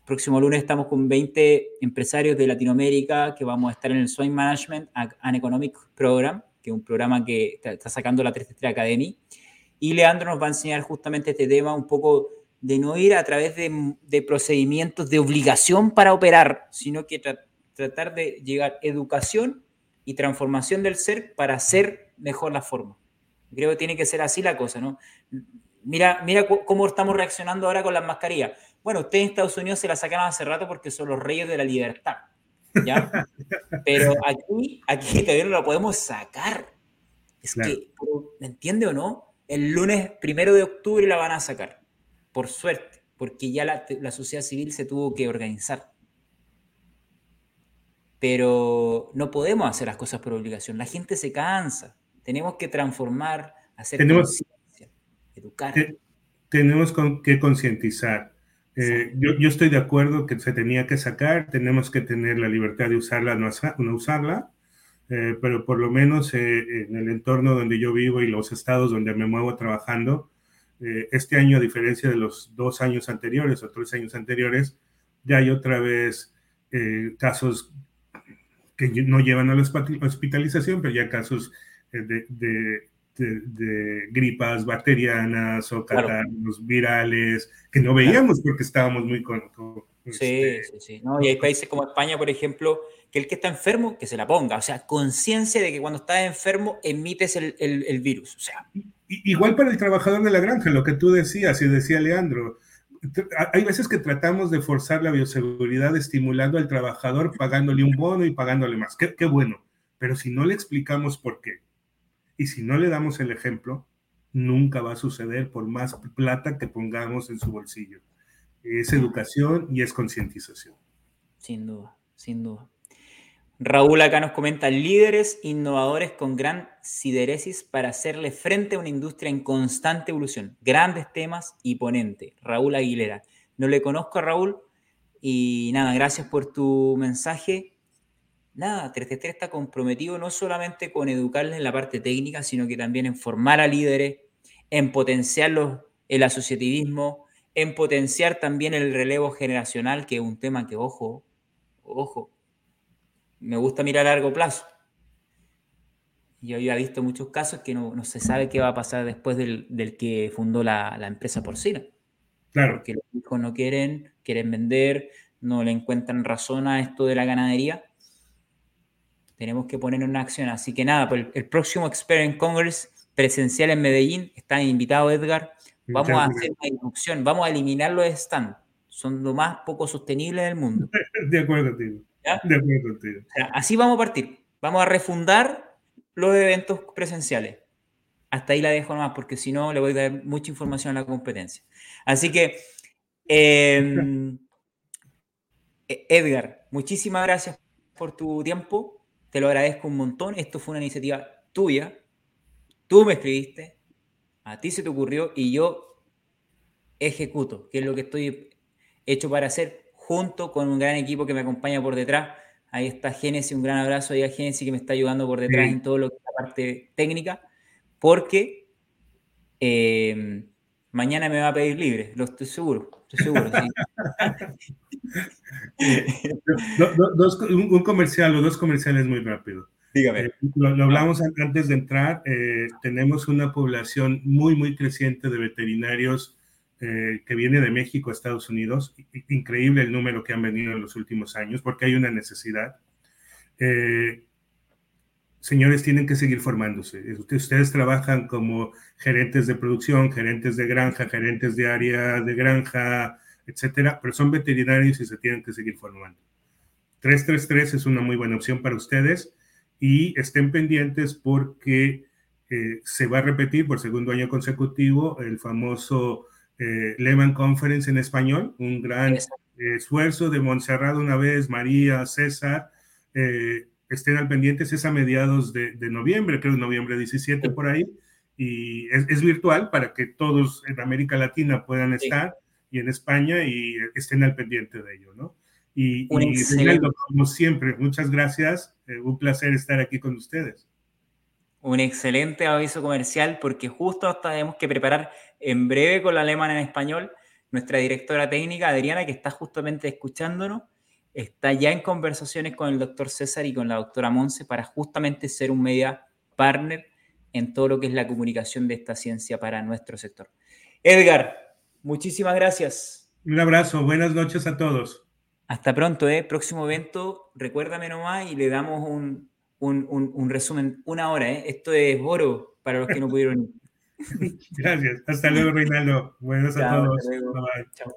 Próximo lunes estamos con 20 empresarios de Latinoamérica que vamos a estar en el Swine Management and Economic Program, que es un programa que está sacando la 3 Academy. Y Leandro nos va a enseñar justamente este tema, un poco de no ir a través de, de procedimientos de obligación para operar, sino que tratar de llegar educación y transformación del ser para hacer mejor la forma. Creo que tiene que ser así la cosa, ¿no? Mira, mira cómo estamos reaccionando ahora con las mascarillas. Bueno, ustedes en Estados Unidos se las sacaron hace rato porque son los reyes de la libertad, ¿ya? Pero aquí, aquí todavía no la podemos sacar. Es que, ¿me entiende o no? El lunes primero de octubre la van a sacar, por suerte, porque ya la, la sociedad civil se tuvo que organizar pero no podemos hacer las cosas por obligación. La gente se cansa. Tenemos que transformar, hacer tenemos, educar. tenemos que concientizar. Eh, yo, estoy de acuerdo que se tenía que sacar, tenemos que tener la libertad de usarla, no, no usarla, eh, pero por lo menos eh, en el entorno donde yo vivo y los estados donde me muevo trabajando, este año, a diferencia de los dos años anteriores o tres años anteriores, ya hay otra vez casos que no llevan a la hospitalización, pero ya casos eh, de, de, gripas bacterianas o catarros virales que no veíamos porque estábamos muy con... sí, este sí, sí. No, y hay países como España, por ejemplo, que el que está enfermo, que se la ponga. O sea, conciencia de que cuando estás enfermo emites el, el, el virus. O sea. Igual para el trabajador de la granja, lo que tú decías y decía Leandro, hay veces que tratamos de forzar la bioseguridad estimulando al trabajador, pagándole un bono y pagándole más. Qué, qué, bueno. Pero si no le explicamos por qué y si no le damos el ejemplo, nunca va a suceder por más plata que pongamos en su bolsillo. Es educación y es concientización. Sin duda, sin duda. Raúl acá nos comenta líderes innovadores con gran sideresis para hacerle frente a una industria en constante evolución. Grandes temas y ponente. Raúl Aguilera. No le conozco a Raúl y nada, gracias por tu mensaje. Nada, 333 está comprometido no solamente con educarles en la parte técnica, sino que también en formar a líderes, en potenciar el asociativismo, en potenciar también el relevo generacional, que es un tema que, ojo, ojo, me gusta mirar a largo plazo. Yo había visto muchos casos que no, no se sabe qué va a pasar después del, del que fundó la, la, empresa porcina. Claro. Porque los hijos no quieren, quieren vender, no le encuentran razón a esto de la ganadería. Tenemos que poner una acción. Así que nada, pues el, el próximo Experience Congress presencial en Medellín, está invitado Edgar. Vamos a hacer una inducción, vamos a eliminar los stands. Son lo más poco sostenible del mundo. De acuerdo, tío así vamos a partir. Vamos a refundar los eventos presenciales. Hasta ahí la dejo nomás, porque si no le voy a dar mucha información a la competencia. Así que, em, e-, Edgar, muchísimas gracias por tu tiempo. Te lo agradezco un montón. Esto fue una iniciativa tuya. Tú me escribiste, a ti se te ocurrió y yo ejecuto, que es lo que estoy hecho para hacer junto con un gran equipo que me acompaña por detrás. Ahí está Génesis, un gran abrazo ahí a Génesis que me está ayudando por detrás en todo lo que es la parte técnica, porque eh, mañana me va a pedir libre, lo estoy seguro, estoy seguro. un, comercial o dos comerciales muy rápido. Dígame. Eh, lo, hablamos antes de entrar, eh, tenemos una población muy, muy creciente de veterinarios eh, que viene de México a Estados Unidos. Increíble el número que han venido en los últimos años, porque hay una necesidad. Eh, señores, tienen que seguir formándose. Ustedes trabajan como gerentes de producción, gerentes de granja, gerentes de área de granja, etcétera, pero son veterinarios y se tienen que seguir formando. 333 es una muy buena opción para ustedes y estén pendientes porque eh, se va a repetir por segundo año consecutivo el famoso eh, Lehman Conference en español, un gran esfuerzo de Montserrat una vez, María, César. Eh, estén al pendientes, es a mediados de, noviembre, creo noviembre 17 por ahí, y es, virtual para que todos en América Latina puedan estar y en España y estén al pendiente de ello, ¿no? Y, y como siempre, muchas gracias, eh, un placer estar aquí con ustedes. Un excelente aviso comercial porque justo tenemos que preparar en breve con la alemana en español. Nuestra directora técnica, Adriana, que está justamente escuchándonos, está ya en conversaciones con el doctor César y con la doctora Monse para justamente ser un media partner en todo lo que es la comunicación de esta ciencia para nuestro sector. Edgar, muchísimas gracias. Un abrazo, buenas noches a todos. Hasta pronto, ¿eh? Próximo evento, recuérdame nomás y le damos un, un, resumen, una hora, ¿eh? Esto es oro para los que no pudieron Gracias. Hasta luego, Reinaldo. Buenas a todos. Bye, bye. Chao.